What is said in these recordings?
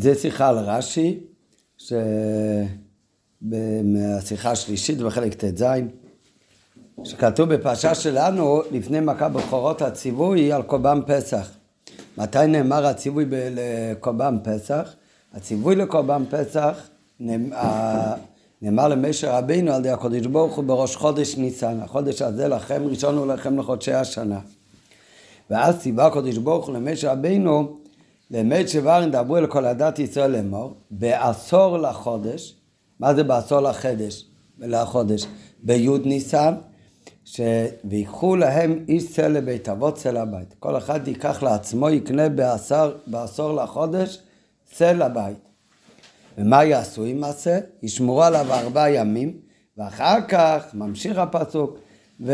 זה שיחה על רש"י, מהשיחה השלישית בחלק ט"ז, שכתוב בפרשה שלנו, לפני מכה בכורות הציווי על קורבן פסח. מתי נאמר הציווי לקורבן פסח? הציווי לקורבן פסח נאמר למשה רבינו על ידי הקודש ברוך הוא בראש חודש ניסן, החודש הזה לכם ראשון הוא לכם לחודשי השנה. ואז ציווה הקודש ברוך הוא למשה רבינו באמת שברים דברו אל כל הדת ישראל לאמור, בעשור לחודש, מה זה בעשור לחדש, לחודש? בי' ניסן, ש... ויקחו להם איש צל לבית אבות צל הבית. כל אחד ייקח לעצמו, יקנה בעשר, בעשור לחודש צל לבית. ומה יעשו עם מעשה? ישמרו עליו ארבעה ימים, ואחר כך, ממשיך הפסוק, ו...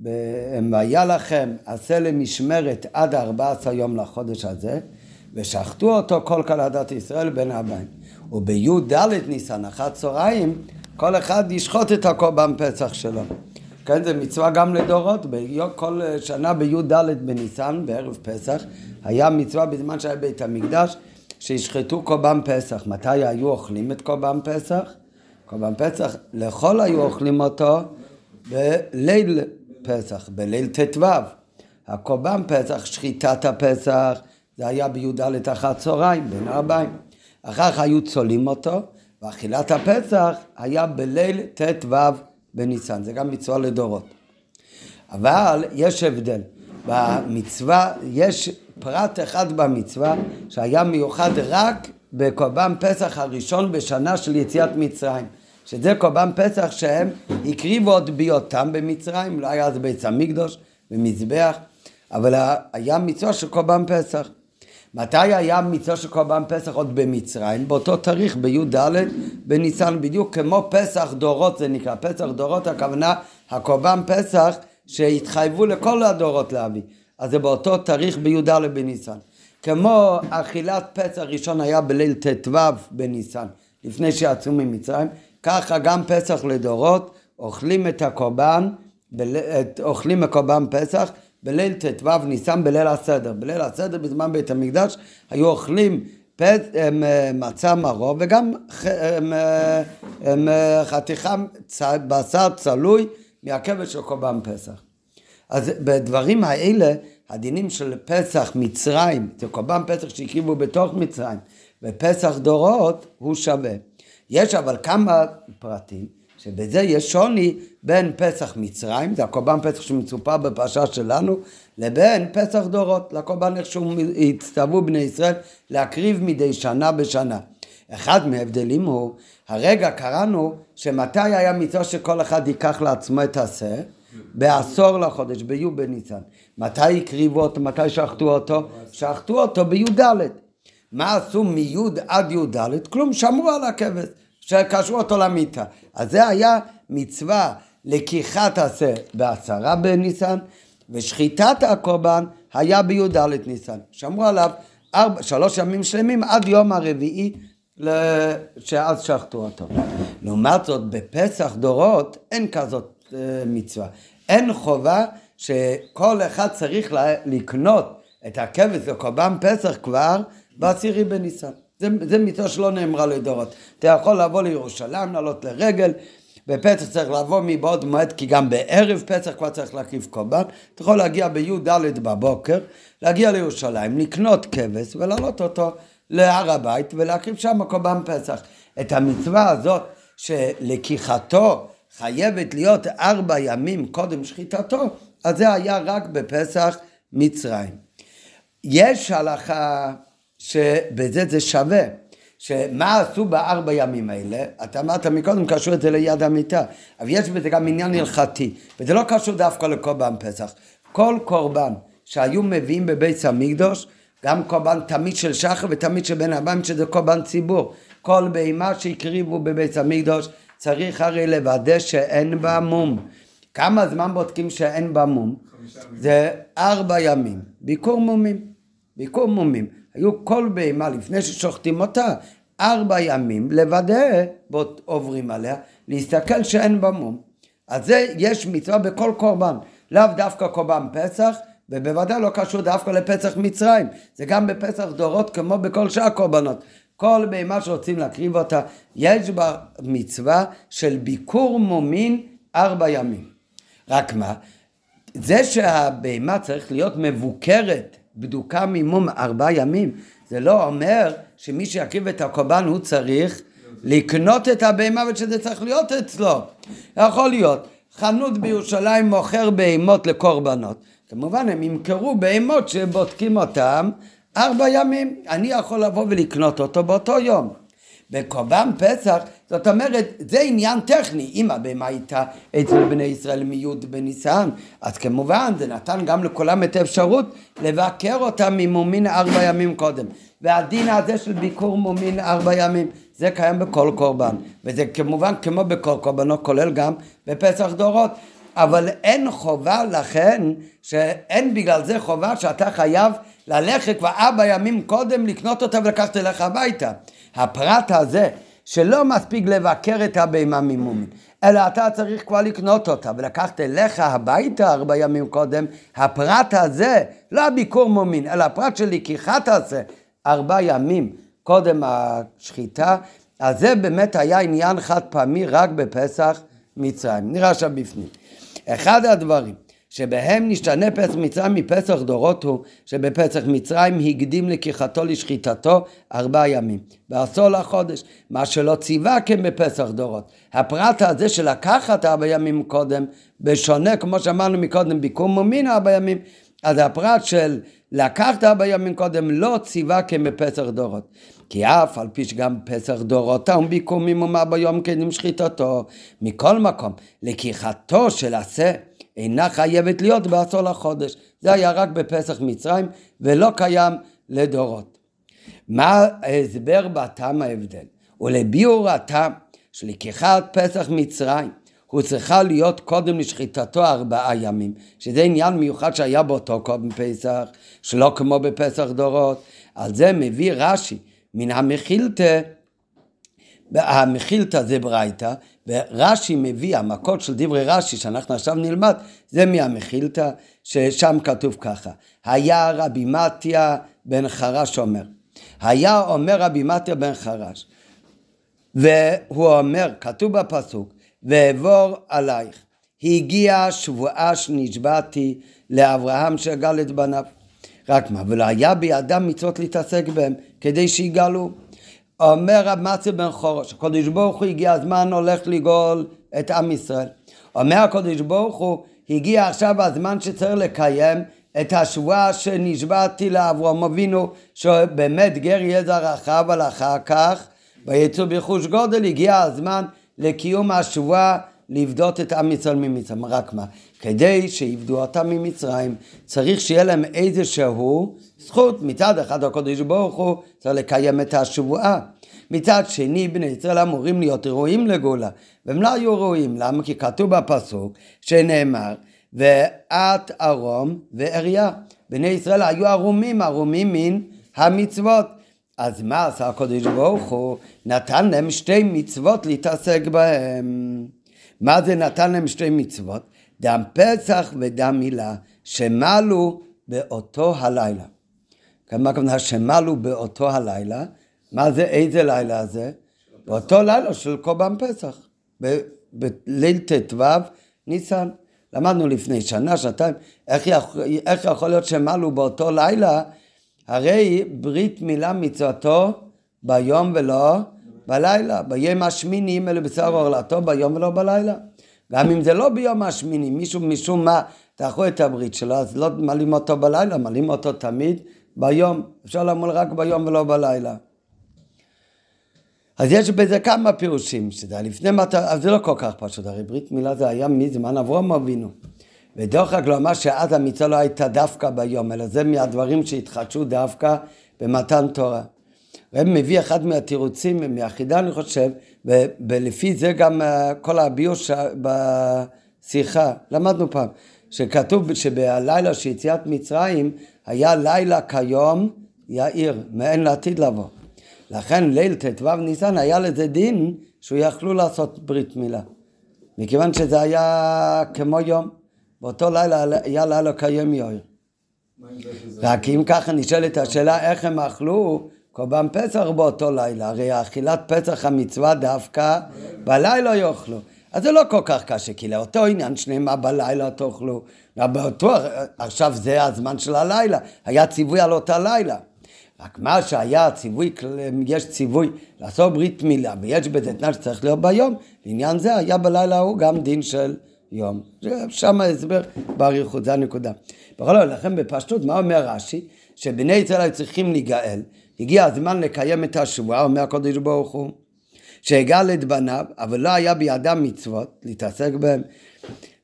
והיה לכם עשה למשמרת עד ארבע עשר יום לחודש הזה, ושחטו אותו כל כלדת ישראל בין הבאים. ובי"ד ניסן, אחת צהריים, כל אחד ישחוט את הקורבן פסח שלו. כן, זה מצווה גם לדורות, כל שנה בי"ד בניסן, בערב פסח, היה מצווה בזמן שהיה בית המקדש, שישחטו קורבן פסח. מתי היו אוכלים את קורבן פסח? קורבן פסח, לכל היו אוכלים אותו בליל פסח, בליל ט"ו. הקורבן פסח, שחיטת הפסח, זה היה בי"ד אחת צהריים, בין הארבעים. אחר כך היו צולים אותו, ואכילת הפסח היה בליל ט"ו בניסן, זה גם מצווה לדורות. אבל יש הבדל, במצווה, יש פרט אחד במצווה שהיה מיוחד רק בקורבן פסח הראשון בשנה של יציאת מצרים. שזה קורבן פסח שהם הקריבו עוד בהיותם במצרים, לא היה אז בית המקדוש, במזבח, אבל היה מצווה של קורבן פסח. מתי היה מצווה של קורבן פסח עוד במצרים? באותו תאריך, בי"ד בניסן, בדיוק כמו פסח דורות זה נקרא. פסח דורות הכוונה הקורבן פסח שהתחייבו לכל הדורות להביא. אז זה באותו תאריך בי"ד בניסן. כמו אכילת פסח ראשון היה בליל ט"ו בניסן, לפני שיצאו ממצרים, ככה גם פסח לדורות, אוכלים את הקורבן, אוכלים הקורבן פסח בליל ט"ו ניסן בליל הסדר. בליל הסדר בזמן בית המקדש היו אוכלים פס, מצה מרור וגם הם, הם, חתיכה בשר צלוי מהכבש של קורבן פסח. אז בדברים האלה הדינים של פסח מצרים, זה קורבן פסח שהקריבו בתוך מצרים ופסח דורות הוא שווה. יש אבל כמה פרטים שבזה יש שוני בין פסח מצרים, זה הקורבן פסח שמצופר בפרשה שלנו, לבין פסח דורות, לקורבן איך שהצטוו בני ישראל להקריב מדי שנה בשנה. אחד מההבדלים הוא, הרגע קראנו שמתי היה מצווה שכל אחד ייקח לעצמו את השה? בעשור לחודש, בי' בניסן. מתי הקריבו אותו? מתי שחטו אותו? שחטו אותו בי"ד. מה עשו מי' עד י"ד? כלום, שמרו על הכבש, שקשרו אותו למיטה. אז זה היה מצווה לקיחת השה בעשרה בניסן, ושחיטת הקורבן היה בי"ד ניסן. שמרו עליו ארבע, שלוש ימים שלמים עד יום הרביעי שאז שחטו אותו. לעומת זאת, בפסח דורות אין כזאת אה, מצווה. אין חובה שכל אחד צריך לקנות את הכבש לקורבן פסח כבר בעשירי בניסן. זה, זה מצווה שלא נאמרה לדורות. אתה יכול לבוא לירושלים, לעלות לרגל, בפסח צריך לבוא מבעוד מועד, כי גם בערב פסח כבר צריך להקריב קורבן. אתה יכול להגיע בי"ד בבוקר, להגיע לירושלים, לקנות כבש ולעלות אותו להר הבית ולהקריב שם קורבן פסח. את המצווה הזאת שלקיחתו חייבת להיות ארבע ימים קודם שחיטתו, אז זה היה רק בפסח מצרים. יש הלכה שבזה זה שווה. שמה עשו בארבע ימים האלה? אתה אמרת מקודם, קשור את זה ליד המיטה, אבל יש בזה גם עניין הלכתי, וזה לא קשור דווקא לקורבן פסח. כל קורבן שהיו מביאים בבית המקדוש, גם קורבן תמיד של שחר ותמיד של בן הבאים, שזה קורבן ציבור. כל בהמה שהקריבו בבית המקדוש, צריך הרי לוודא שאין בה מום. כמה זמן בודקים שאין בה מום? זה ארבע ימים. ביקור מומים. ביקור מומים. היו כל בהמה לפני ששוחטים אותה, ארבע ימים לוודא, עוברים עליה, להסתכל שאין בה מום. אז זה יש מצווה בכל קורבן, לאו דווקא קורבן פסח, ובוודאי לא קשור דווקא לפסח מצרים, זה גם בפסח דורות כמו בכל שאר קורבנות. כל בהמה שרוצים להקריב אותה, יש בה מצווה של ביקור מומין ארבע ימים. רק מה, זה שהבהמה צריך להיות מבוקרת, בדוקה ממום ארבע ימים, זה לא אומר שמי שיקריב את הקורבן הוא צריך לקנות את הבהמה ושזה צריך להיות אצלו. יכול להיות, חנות בירושלים מוכר בהמות לקורבנות. כמובן הם ימכרו בהמות שבודקים אותם ארבע ימים. אני יכול לבוא ולקנות אותו באותו יום. בקורבן פסח, זאת אומרת, זה עניין טכני. אם הבהמה הייתה אצל בני ישראל מי' בניסן, אז כמובן זה נתן גם לכולם את האפשרות לבקר אותם ממומין ארבע ימים קודם. והדין הזה של ביקור מומין ארבע ימים, זה קיים בכל קורבן. וזה כמובן כמו בכל קורבנו, כולל גם בפסח דורות. אבל אין חובה לכן, שאין בגלל זה חובה שאתה חייב ללכת כבר ארבע ימים קודם לקנות אותה ולקחת אליך הביתה. הפרט הזה, שלא מספיק לבקר את הבהמה ממומין, אלא אתה צריך כבר לקנות אותה ולקחת אליך הביתה ארבע ימים קודם, הפרט הזה, לא הביקור מומין, אלא הפרט של לקיחת הזה ארבע ימים קודם השחיטה, אז זה באמת היה עניין חד פעמי רק בפסח מצרים. נראה שם בפנים. אחד הדברים שבהם נשתנה פסח מצרים מפסח דורות הוא שבפסח מצרים הקדים לקיחתו לשחיטתו ארבעה ימים, בעשור לחודש, מה שלא ציווה כן בפסח דורות. הפרט הזה של לקחת ארבעה ימים קודם, בשונה כמו שאמרנו מקודם ביקום מומין ארבעה ימים, אז הפרט של לקחת ארבעה ימים קודם לא ציווה כן בפסח דורות. כי אף על פי שגם פסח דורותם ביקומים ומה ביום כן עם שחיטתו. מכל מקום, לקיחתו של עשה אינה חייבת להיות בעשור לחודש. זה היה רק בפסח מצרים ולא קיים לדורות. מה ההסבר בטעם ההבדל? ולביאור הטעם של לקיחת פסח מצרים הוא צריכה להיות קודם לשחיטתו ארבעה ימים, שזה עניין מיוחד שהיה באותו קודם פסח, שלא כמו בפסח דורות. על זה מביא רש"י מן המחילתא, המחילתא זה ברייתא, ורש"י מביא, המכות של דברי רש"י שאנחנו עכשיו נלמד, זה מהמחילתא, ששם כתוב ככה, היה רבי מתיה בן חרש אומר, היה אומר רבי מתיה בן חרש, והוא אומר, כתוב בפסוק, ואעבור עלייך, הגיעה שבועה שנשבעתי לאברהם שגל את בניו. רק מה, ולא היה בידם מצוות להתעסק בהם, כדי שיגאלו. אומר רב מצי בן חורש, הקדוש ברוך הוא הגיע הזמן הולך לגאול את עם ישראל. אומר הקדוש ברוך הוא, הגיע עכשיו הזמן שצריך לקיים את השבועה שנשבעתי לאברהם אבינו, שבאמת גר יהיה זרעך, אבל אחר כך, ויצאו בחוש גודל, הגיע הזמן לקיום השבועה לפדות את עם ישראל ממצרים. רק מה? כדי שיפדו אותם ממצרים, צריך שיהיה להם איזשהו זכות. מצד אחד הקדוש ברוך הוא צריך לקיים את השבועה. מצד שני, בני ישראל אמורים להיות ראויים לגאולה, והם לא היו ראויים. למה? כי כתוב בפסוק שנאמר, ואת ערום ואריה. בני ישראל היו ערומים, ערומים מן המצוות. אז מה עשה הקדוש ברוך הוא? נתן להם שתי מצוות להתעסק בהם. מה זה נתן להם שתי מצוות? דם פסח ודם מילה, שמלו באותו הלילה. כמה הכוונה שמלו באותו הלילה? מה זה, איזה לילה זה? באותו לילה של קורבן פסח, בליל ט"ו ניסן. למדנו לפני שנה, שנתיים, איך, יכול, איך יכול להיות שמלו באותו לילה? הרי ברית מילה מצוותו ביום ולא בלילה. ביום השמיני אם אלה בשר עורלתו ביום ולא בלילה. גם אם זה לא ביום השמיני, מישהו משום מה דחו את הברית שלו, אז לא מלאים אותו בלילה, מלאים אותו תמיד ביום. אפשר לעמול רק ביום ולא בלילה. אז יש בזה כמה פירושים, שזה לפני מטר, אז זה לא כל כך פשוט, הרי ברית מילה זה היה מזמן אברום אבינו. ודוחק לומר שאז המצווה לא הייתה דווקא ביום, אלא זה מהדברים שהתחדשו דווקא במתן תורה. רב מביא אחד מהתירוצים מהחידה אני חושב, ולפי זה גם אה, כל הביוש בשיחה, למדנו פעם, שכתוב שבלילה של יציאת מצרים היה לילה כיום יאיר, מעין לעתיד לבוא. לכן ליל ט"ו ניסן היה לזה דין שהוא יכלו לעשות ברית מילה. מכיוון שזה היה כמו יום, באותו לילה היה לילה כיום יאיר. רק אם ככה נשאלת השאלה איך הם אכלו קורבן פסח באותו לילה, הרי אכילת פסח המצווה דווקא בלילה יאכלו. אז זה לא כל כך קשה, כי לאותו עניין שנימה בלילה תאכלו. בטוח, עכשיו זה הזמן של הלילה, היה ציווי על אותה לילה. רק מה שהיה ציווי, יש ציווי לעשות ברית מילה, ויש בזה תנאי שצריך להיות ביום, לעניין זה היה בלילה ההוא גם דין של יום. שם ההסבר באריכות, זה הנקודה. בכל אופן, לכן בפשטות, מה אומר רש"י? שבני ישראל היו צריכים להיגאל, הגיע הזמן לקיים את השבועה, אומר הקדוש ברוך הוא, שהגאל את בניו, אבל לא היה בידם מצוות להתעסק בהם.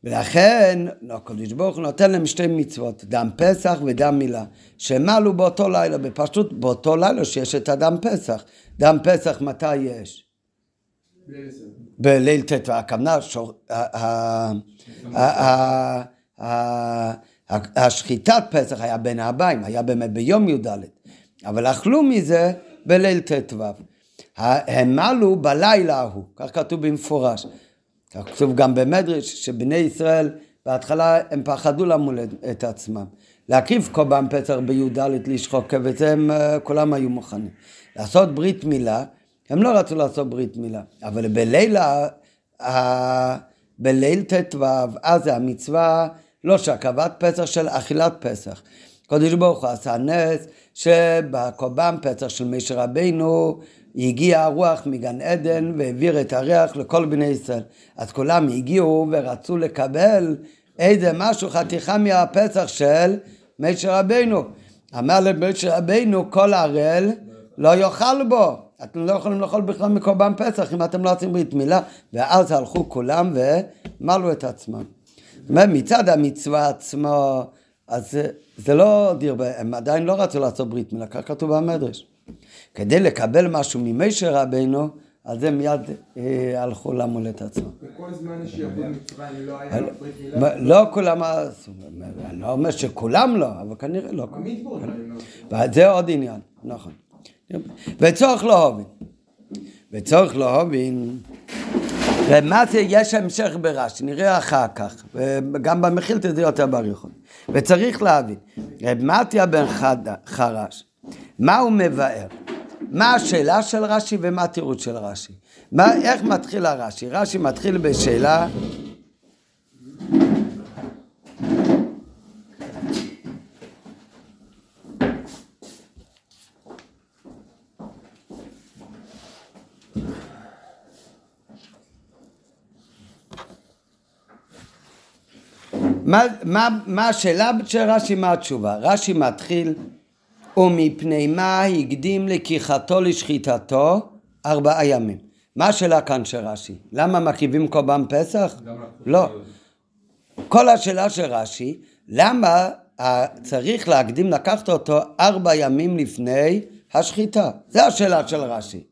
ולכן הקדוש ברוך הוא נותן להם שתי מצוות, דם פסח ודם מילה, שהם עלו באותו לילה, בפשטות באותו לילה שיש את הדם פסח. דם פסח מתי יש? בליל ט' הכוונה, השחיטת פסח היה בין הבאים, היה באמת ביום י"ד, אבל אכלו מזה בליל ט"ו. הם עלו בלילה ההוא, כך כתוב במפורש. כך כתוב גם במדרש, שבני ישראל בהתחלה הם פחדו למולד את עצמם. להקריב קורבן פסח בי"ד לשחוק כבש, הם אה, כולם היו מוכנים. לעשות ברית מילה, הם לא רצו לעשות ברית מילה, אבל בלילה, בליל ט"ו, אז זה המצווה לא של הקרבת פסח, של אכילת פסח. קודש ברוך הוא עשה נס שבקורבן פסח של משה רבינו הגיע הרוח מגן עדן והעביר את הריח לכל בני ישראל. אז כולם הגיעו ורצו לקבל איזה משהו, חתיכה מהפסח של משה רבינו. אמר למשה רבינו, כל ערל לא יאכל בו. אתם לא יכולים לאכול בכלל מקורבן פסח אם אתם לא עושים ברית מילה. ואז הלכו כולם ומלו את עצמם. מצד המצווה עצמו, אז זה, לא דיר, הם עדיין לא רצו לעשות ברית מילה, כך כתוב במדרש. כדי לקבל משהו ממשה רבינו, אז הם מיד אה, הלכו למולדת עצמו. בכל זמן מצווה, אם לא היה ברית מילה? לא כולם, אני לא אומר שכולם לא, אבל כנראה לא. לא. זה עוד עניין, נכון. וצורך להובין. וצורך להובין, ומה זה יש המשך ברש"י, נראה אחר כך, וגם במחילתא זה יותר באריכות. וצריך להבין, רב מתיה בן חרש, מה הוא מבאר? מה השאלה של רש"י ומה התירוץ של רש"י. מה, איך מתחיל הרש"י? רש"י מתחיל בשאלה מה, מה, מה השאלה של רש"י, מה התשובה? רש"י מתחיל ומפני מה הקדים לקיחתו לשחיטתו ארבעה ימים. מה השאלה כאן של רש"י? למה מקריבים קורבן פסח? לא. כל השאלה של רש"י, למה צריך להקדים לקחת אותו ארבע ימים לפני השחיטה? זה השאלה של רש"י.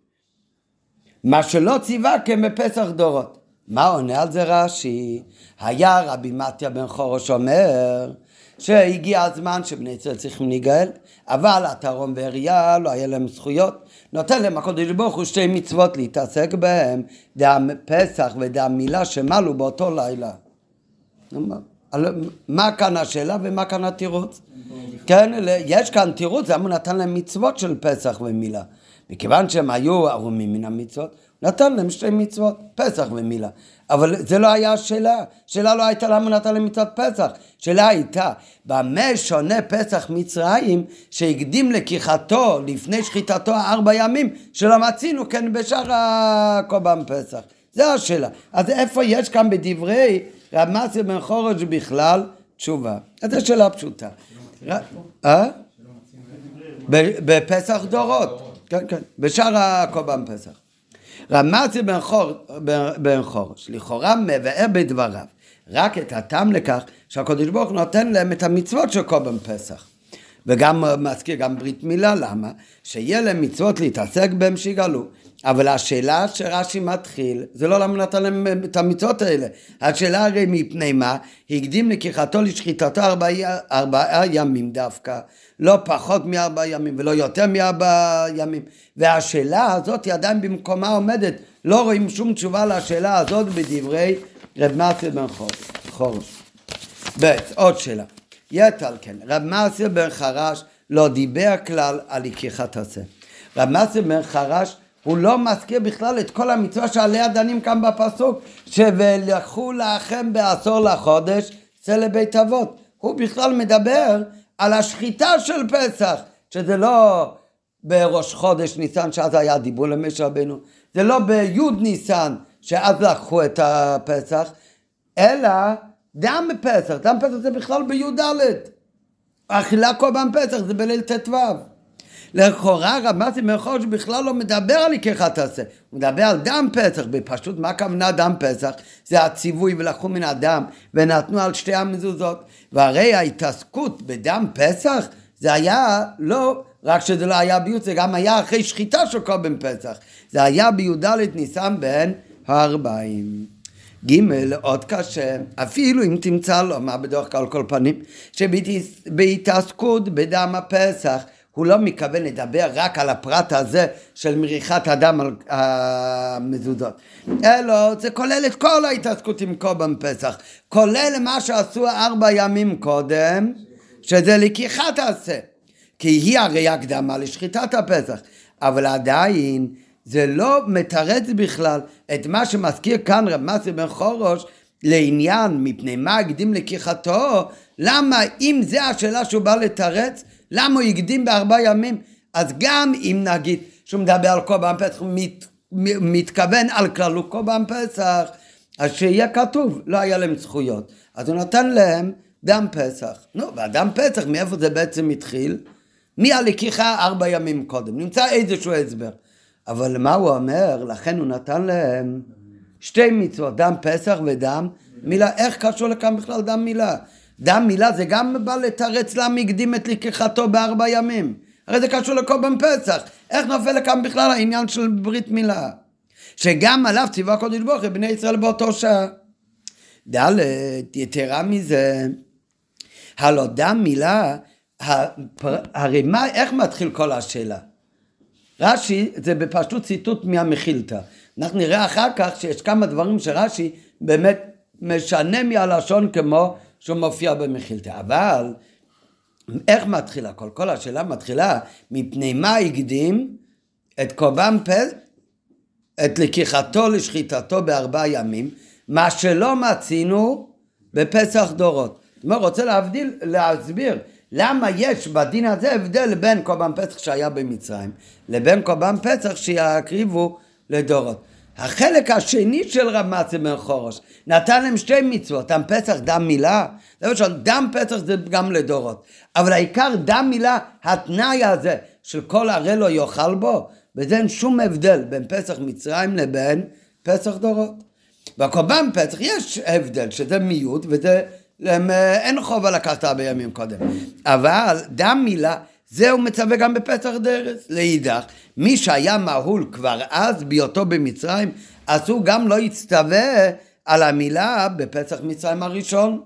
מה שלא ציווה כמפסח דורות. מה עונה על זה רש"י? היה רבי מתיה בן חורש אומר שהגיע הזמן שבני ישראל צריכים להיגאל, אבל עטרון ואריה לא היה להם זכויות. נותן להם הקודש ברוך הוא שתי מצוות להתעסק בהם, דם פסח ודם מילה שמלו באותו לילה. מה כאן השאלה ומה כאן התירוץ? כן, יש כאן תירוץ, למה הוא נתן להם מצוות של פסח ומילה? מכיוון שהם היו ערומים מן המצוות, נתן להם שתי מצוות, פסח ומילה. אבל זה לא היה השאלה. השאלה לא הייתה למה נתן להם מצוות פסח. השאלה הייתה, במה שונה פסח מצרים שהקדים לקיחתו לפני שחיטתו ארבע ימים שלא מצינו כן בשאר הקורבן פסח. זה השאלה. אז איפה יש כאן בדברי רב מסי בן חורש בכלל תשובה? אז זו שאלה פשוטה. אה? בפסח דורות. כן, כן. בשאר הקורבן פסח. רמצי בן, חור, בן חורש, לכאורה מבאר בדבריו רק את הטעם לכך שהקדוש ברוך הוא נותן להם את המצוות של קורבן פסח. וגם מזכיר גם ברית מילה, למה? שיהיה להם מצוות להתעסק בהם שיגאלו. אבל השאלה שרש"י מתחיל, זה לא למה נתן להם את המצוות האלה. השאלה הרי מפני מה? הקדים לקיחתו לשחיטתו ארבעה ארבע ימים דווקא. לא פחות מארבעה ימים ולא יותר מארבעה ימים. והשאלה הזאת היא עדיין במקומה עומדת. לא רואים שום תשובה לשאלה הזאת בדברי רב מרטין בן חורש. ב', עוד שאלה. יתר כן, רב מסיה בן חרש לא דיבר כלל על לקיחת עשה. רב מסיה בן חרש הוא לא מזכיר בכלל את כל המצווה שעליה דנים כאן בפסוק, ש"ולקחו לכם בעשור לחודש, צא לבית אבות". הוא בכלל מדבר על השחיטה של פסח, שזה לא בראש חודש ניסן, שאז היה דיבור למשה רבנו, זה לא ביוד ניסן, שאז לקחו את הפסח, אלא דם פסח, דם פסח זה בכלל בי"ד. אכילה קורבן פסח זה בליל ט"ו. לכאורה רב מסי מרחוש בכלל לא מדבר על לקיחת עשה, הוא מדבר על דם פסח, בפשוט מה הכוונה דם פסח? זה הציווי ולקחו מן הדם ונתנו על שתי המזוזות, והרי ההתעסקות בדם פסח זה היה לא רק שזה לא היה בי"ת, זה גם היה אחרי שחיטה של קורבן פסח, זה היה בי"ד ניסן בין הארבעים. ג' עוד קשה, אפילו אם תמצא לו, מה בדרך כלל כל פנים, שבהתעסקות בדם הפסח הוא לא מתכוון לדבר רק על הפרט הזה של מריחת הדם על המזוזות, אלא זה כולל את כל ההתעסקות עם קורבן פסח, כולל מה שעשו ארבע ימים קודם, שזה לקיחת העשה, כי היא הרי הקדמה לשחיטת הפסח, אבל עדיין זה לא מתרץ בכלל את מה שמזכיר כאן רב מסי בן חורוש לעניין מפני מה הקדים לקיחתו, למה אם זה השאלה שהוא בא לתרץ, למה הוא הקדים בארבעה ימים? אז גם אם נגיד שהוא מדבר על קורבן פסח, הוא מת, מתכוון על כללות קורבן פסח, אז שיהיה כתוב, לא היה להם זכויות. אז הוא נתן להם דם פסח. נו, והדם פסח, מאיפה זה בעצם התחיל? מהלקיחה ארבע ימים קודם. נמצא איזשהו הסבר. אבל מה הוא אומר? לכן הוא נתן להם שתי מצוות, דם פסח ודם מילה. איך קשור לכאן בכלל דם מילה? דם מילה זה גם בא לתרץ למה הקדים את לקיחתו בארבע ימים. הרי זה קשור לקורבן פסח. איך נופל לכאן בכלל העניין של ברית מילה? שגם עליו ציווה הקודש ברוך הוא בני ישראל באותו שעה. ד' יתרה מזה, הלא דם מילה, הרי מה, איך מתחיל כל השאלה? רש"י זה בפשטות ציטוט מהמחילתא. אנחנו נראה אחר כך שיש כמה דברים שרש"י באמת משנה מהלשון כמו שהוא מופיע במחילתא. אבל איך מתחיל הכל? כל השאלה מתחילה מפני מה הקדים את קורבן פסח, את לקיחתו לשחיטתו בארבעה ימים, מה שלא מצינו בפסח דורות. זאת אומרת, רוצה להבדיל, להסביר למה יש בדין הזה הבדל בין קורבן פסח שהיה במצרים לבין קורבן פסח שיקריבו לדורות. החלק השני של רב מצי בן חורש נתן להם שתי מצוות, דם פסח, דם מילה. למשל, דם פסח זה גם לדורות. אבל העיקר דם מילה, התנאי הזה של כל הרי לא יאכל בו, וזה אין שום הבדל בין פסח מצרים לבין פסח דורות. בקורבן פסח יש הבדל, שזה מיעוט וזה אה, אין חובה לקחת הרבה ימים קודם. אבל דם מילה, זה הוא מצווה גם בפסח דרס. לאידך, מי שהיה מהול כבר אז בהיותו במצרים, אז הוא גם לא יצטווה על המילה בפסח מצרים הראשון.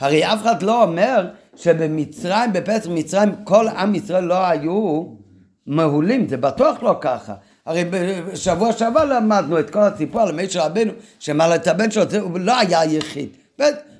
הרי אף אחד לא אומר שבמצרים, בפסח מצרים, כל עם ישראל לא היו מהולים, זה בטוח לא ככה. הרי בשבוע שעבר למדנו את כל הסיפור על משה רבנו, שמעל את הבן שלו, הוא לא היה היחיד.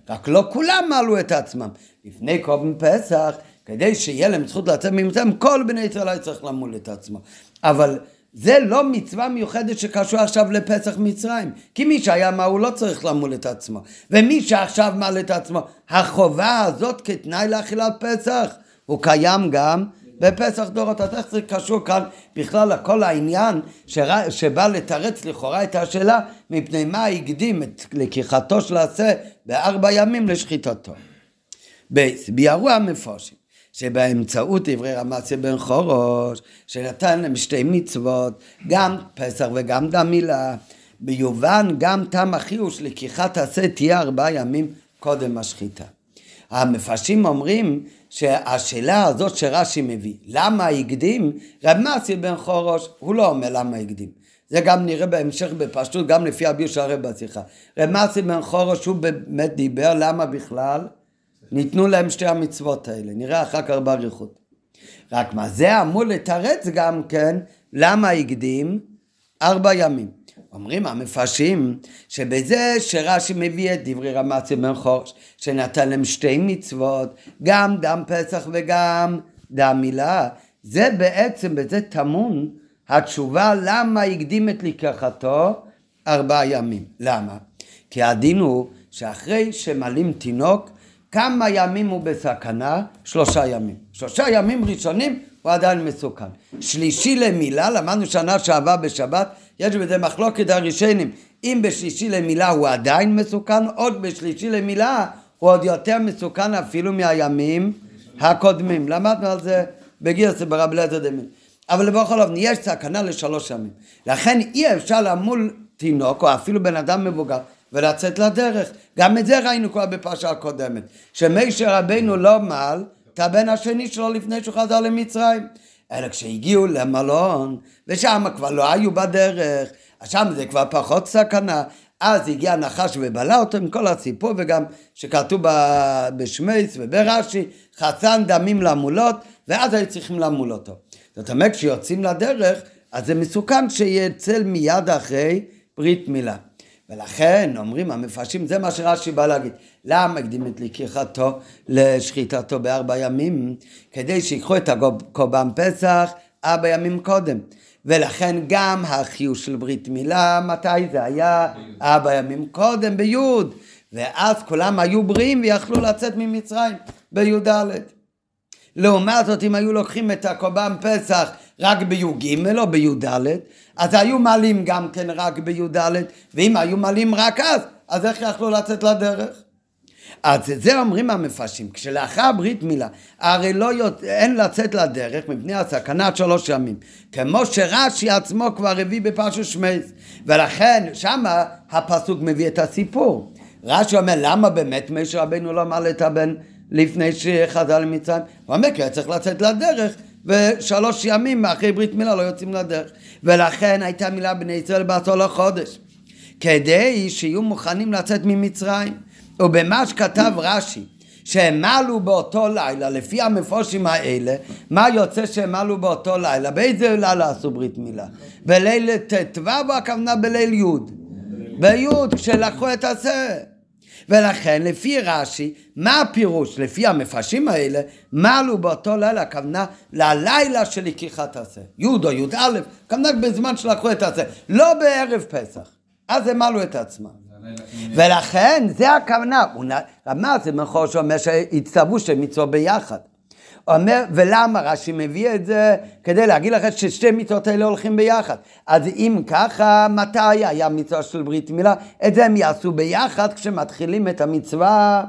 רק לא כולם מעלו את עצמם. לפני קורבן פסח, כדי שיהיה להם זכות לצאת ממצרים, כל בני ישראל היה צריך למול את עצמו. אבל זה לא מצווה מיוחדת שקשור עכשיו לפסח מצרים. כי מי שהיה מה הוא לא צריך למול את עצמו. ומי שעכשיו מעל את עצמו, החובה הזאת כתנאי לאכילת פסח, הוא קיים גם בפסח דורות. אז איך זה קשור כאן בכלל לכל העניין שר... שבא לתרץ לכאורה את השאלה מפני מה הקדים את לקיחתו של השה בארבע ימים לשחיטתו. ביארו המפורשים שבאמצעות דברי רמציה בן חורוש שנתן להם שתי מצוות גם פסח וגם דם מילה ביובן גם תם החיוש לקיחת השה תהיה ארבעה ימים קודם השחיטה. המפרשים אומרים שהשאלה הזאת שרש"י מביא, למה הקדים, רב מסי בן חורוש, הוא לא אומר למה הקדים. זה גם נראה בהמשך בפשטות, גם לפי הביור של הרב בשיחה. רב מסי בן חורוש, הוא באמת דיבר למה בכלל ניתנו להם שתי המצוות האלה. נראה אחר כך באריכות. רק מה, זה אמור לתרץ גם כן למה הקדים ארבע ימים. אומרים המפרשים שבזה שרש"י מביא את דברי רמצי בן חורש, שנתן להם שתי מצוות, גם דם פסח וגם דם מילה, זה בעצם, בזה טמון התשובה למה הקדים את לקחתו ארבעה ימים. למה? כי הדין הוא שאחרי שמעלים תינוק, כמה ימים הוא בסכנה? שלושה ימים. שלושה ימים ראשונים הוא עדיין מסוכן. שלישי למילה, למדנו שנה שעברה בשבת, יש בזה מחלוקת הראשונים, אם בשלישי למילה הוא עדיין מסוכן, עוד בשלישי למילה הוא עוד יותר מסוכן אפילו מהימים הקודמים. למדנו על זה בגירסי ברב אליעזר דמין. אבל בכל אופן, יש סכנה לשלוש ימים. לכן אי אפשר למול תינוק, או אפילו בן אדם מבוגר, ולצאת לדרך. גם את זה ראינו כבר בפרשה הקודמת. שמשה רבנו לא מעל את הבן השני שלו לפני שהוא חזר למצרים. אלא כשהגיעו למלון, ושם כבר לא היו בדרך, שם זה כבר פחות סכנה. אז הגיע נחש ובלע אותו עם כל הסיפור, וגם שכתוב בשמייס וברש"י, חצן דמים למולות, ואז היו צריכים למול אותו. זאת אומרת, כשיוצאים לדרך, אז זה מסוכן שיצא מיד אחרי ברית מילה. ולכן אומרים המפרשים, זה מה שרש"י בא להגיד. למה הקדים את לקיחתו לשחיטתו בארבע ימים? כדי שיקחו את הקורבן פסח ארבע ימים קודם. ולכן גם החיוש של ברית מילה, מתי זה היה? ארבע ימים קודם, ביוד. ואז כולם היו בריאים ויכלו לצאת ממצרים, בי"ד. לעומת זאת, אם היו לוקחים את הקורבן פסח רק בי"ג או בי"ד, אז היו מעלים גם כן רק בי"ד, ואם היו מעלים רק אז, אז איך יכלו לצאת לדרך? אז זה אומרים המפרשים, כשלאחר ברית מילה, הרי לא יות... אין לצאת לדרך מפני הסכנת שלוש ימים, כמו שרש"י עצמו כבר הביא בפרשו שמייס, ולכן שמה הפסוק מביא את הסיפור. רש"י אומר, למה באמת משה רבנו לא מעלה את הבן לפני שחזר למצרים? הוא אומר, כי היה צריך לצאת לדרך, ושלוש ימים אחרי ברית מילה לא יוצאים לדרך. ולכן הייתה מילה בני ישראל בעשור לחודש, כדי שיהיו מוכנים לצאת ממצרים. ובמה שכתב רש"י, שהם מעלו באותו לילה, לפי המפושים האלה, מה יוצא שהם מעלו באותו לילה? באיזה לילה עשו ברית מילה? בליל ט"ו הכוונה בליל י'? בי', כשלקחו את השה. ולכן לפי רש"י, מה הפירוש? לפי המפרשים האלה, מעלו באותו לילה, הכוונה ללילה של לקיחת השה. י' או י"א, הכוונה בזמן שלקחו את השה, לא בערב פסח. אז הם מעלו את עצמם. ולכן, זה הכוונה. מה זה מחור שאומר שהצטוו שהם מצוות ביחד. אומר, ולמה רש"י מביא את זה? כדי להגיד לך ששתי מצוות האלה הולכים ביחד. אז אם ככה, מתי היה מצווה של ברית מילה? את זה הם יעשו ביחד כשמתחילים את המצווה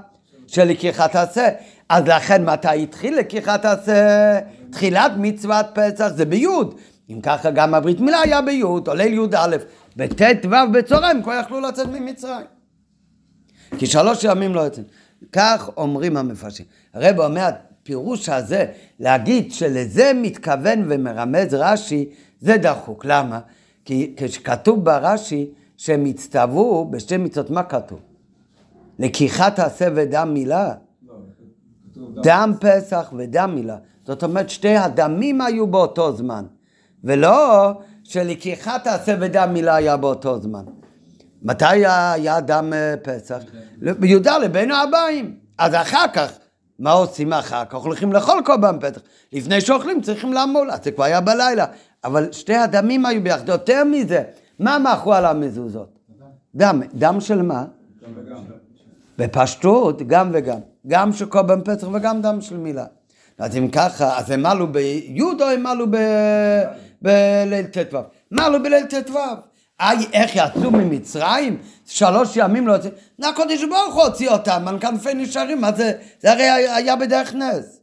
של לקיחת השה. אז לכן מתי התחיל לקיחת השה? תחילת מצוות פסח זה ביוד. אם ככה גם הברית מילה היה ביוד, או ליל י"א. בט"ו בצהריים כבר יכלו לצאת ממצרים. כי שלוש ימים לא יוצאים. כך אומרים המפרשים. הרב אומר, הפירוש הזה, להגיד שלזה מתכוון ומרמז רש"י, זה דחוק. למה? כי כשכתוב ברש"י שהם הצטוו בשתי מצוות, מה כתוב? לקיחת עשה ודם מילה? לא, דם פסח ודם מילה. זאת אומרת, שתי הדמים היו באותו זמן. ולא שלקיחת עשה ודם מילה היה באותו זמן. מתי היה דם אה, פסח? בי"ד בין הארבעים. אז אחר כך, מה עושים אחר כך? הולכים לאכול קורבן פסח. לפני שאוכלים צריכים לעמול, אז זה כבר היה בלילה. אבל שתי הדמים היו ביחד. יותר מזה, מה מחו על המזוזות? דם. דם של מה? בפשטות, גם וגם. גם של קורבן פסח וגם דם של מילה. אז אם ככה, אז הם עלו בי' או הם עלו בליל ט"ו? מה עלו בליל ט"ו? איך יצאו ממצרים? שלוש ימים לא יוצאים? הקודש ברוך הוא הוציא אותם על כנפי נשארים, מה זה? זה הרי היה בדרך נס.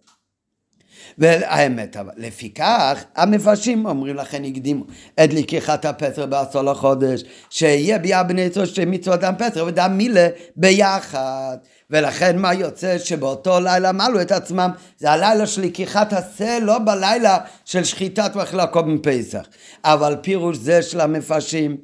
והאמת, אבל לפיכך המפרשים אומרים לכן הקדימו את לקיחת הפסר בעשור לחודש שיהיה ביאה בני ישראל שתי מצוות דם פסר ודם מילה ביחד. ולכן מה יוצא? שבאותו לילה מעלו את עצמם. זה הלילה של לקיחת השה לא בלילה של שחיטת מחלקות מפסח. אבל פירוש זה של המפרשים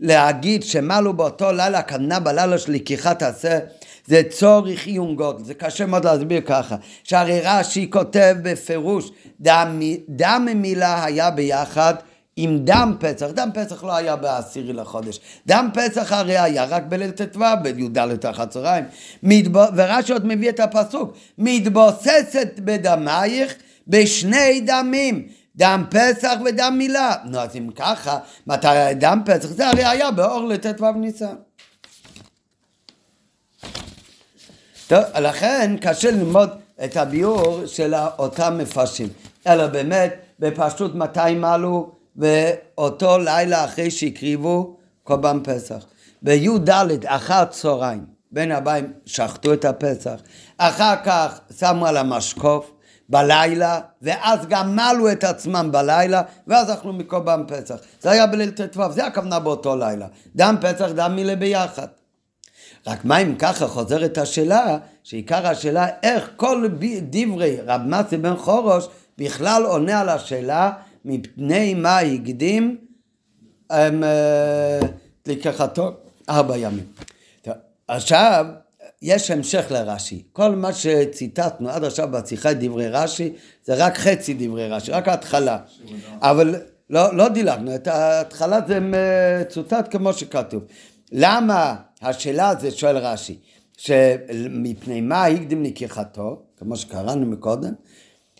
להגיד שמעלו באותו לילה הכוונה בלילה של לקיחת השה זה צורך עיון גודל, זה קשה מאוד להסביר ככה, שהרי רש"י כותב בפירוש דם, דם מילה היה ביחד עם דם פסח, דם פסח לא היה בעשירי לחודש, דם פסח הרי היה רק בליל ט"ו, בי"ד אחר הצהריים, ורש"י עוד מביא את הפסוק, מתבוססת בדמייך בשני דמים, דם פסח ודם מילה. נו, אז אם ככה, מתי דם פסח? זה הרי היה באור לט"ו ניסן. טוב, לכן קשה ללמוד את הביאור של אותם מפרשים. אלא באמת, בפשטות מתי מעלו, ואותו לילה אחרי שהקריבו קורבן פסח. בי"ד אחר צהריים, בין הבאים שחטו את הפסח, אחר כך שמו על המשקוף, בלילה, ואז גם מלו את עצמם בלילה, ואז אכלו מקורבן פסח. זה היה בליל ט"ו, זה הכוונה באותו לילה. דם פסח, דם מילה ביחד. רק מה אם ככה חוזרת השאלה, שעיקר השאלה איך כל דברי רב מצי בן חורוש בכלל עונה על השאלה מפני מה הקדים הם, אה, לקחתו ארבע ימים. עכשיו, יש המשך לרש"י. כל מה שציטטנו עד עכשיו בשיחה דברי רש"י, זה רק חצי דברי רש"י, רק ההתחלה. אבל לא, לא דילגנו, את ההתחלה זה מצוטט כמו שכתוב. למה השאלה הזאת שואל רש"י, שמפני מה הקדים לקיחתו, כמו שקראנו מקודם,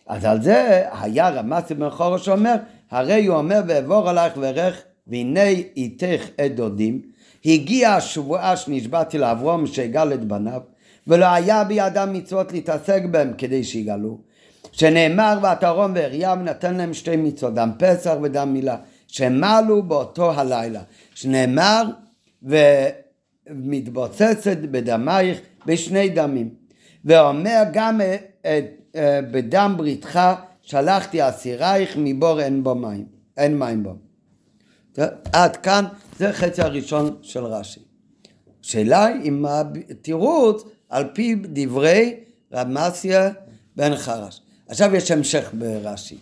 אז על זה היה רמסי בן חורש אומר, הרי הוא אומר ואעבור עלייך וארך והנה איתך את דודים, הגיעה השבועה שנשבעתי לאברום שיגל את בניו, ולא היה בידם מצוות להתעסק בהם כדי שיגלו, שנאמר ועטרום ואריה ונתן להם שתי מצוות, דם פסח ודם מילה, שמלו באותו הלילה, שנאמר ומתבוססת בדמייך בשני דמים, ואומר גם אה, אה, בדם בריתך שלחתי אסירייך מבור אין בו מים, אין מים בו. עד כאן זה חצי הראשון של רש"י. השאלה היא אם התירוץ על פי דברי רב מסיה בן חרש. עכשיו יש המשך ברש"י.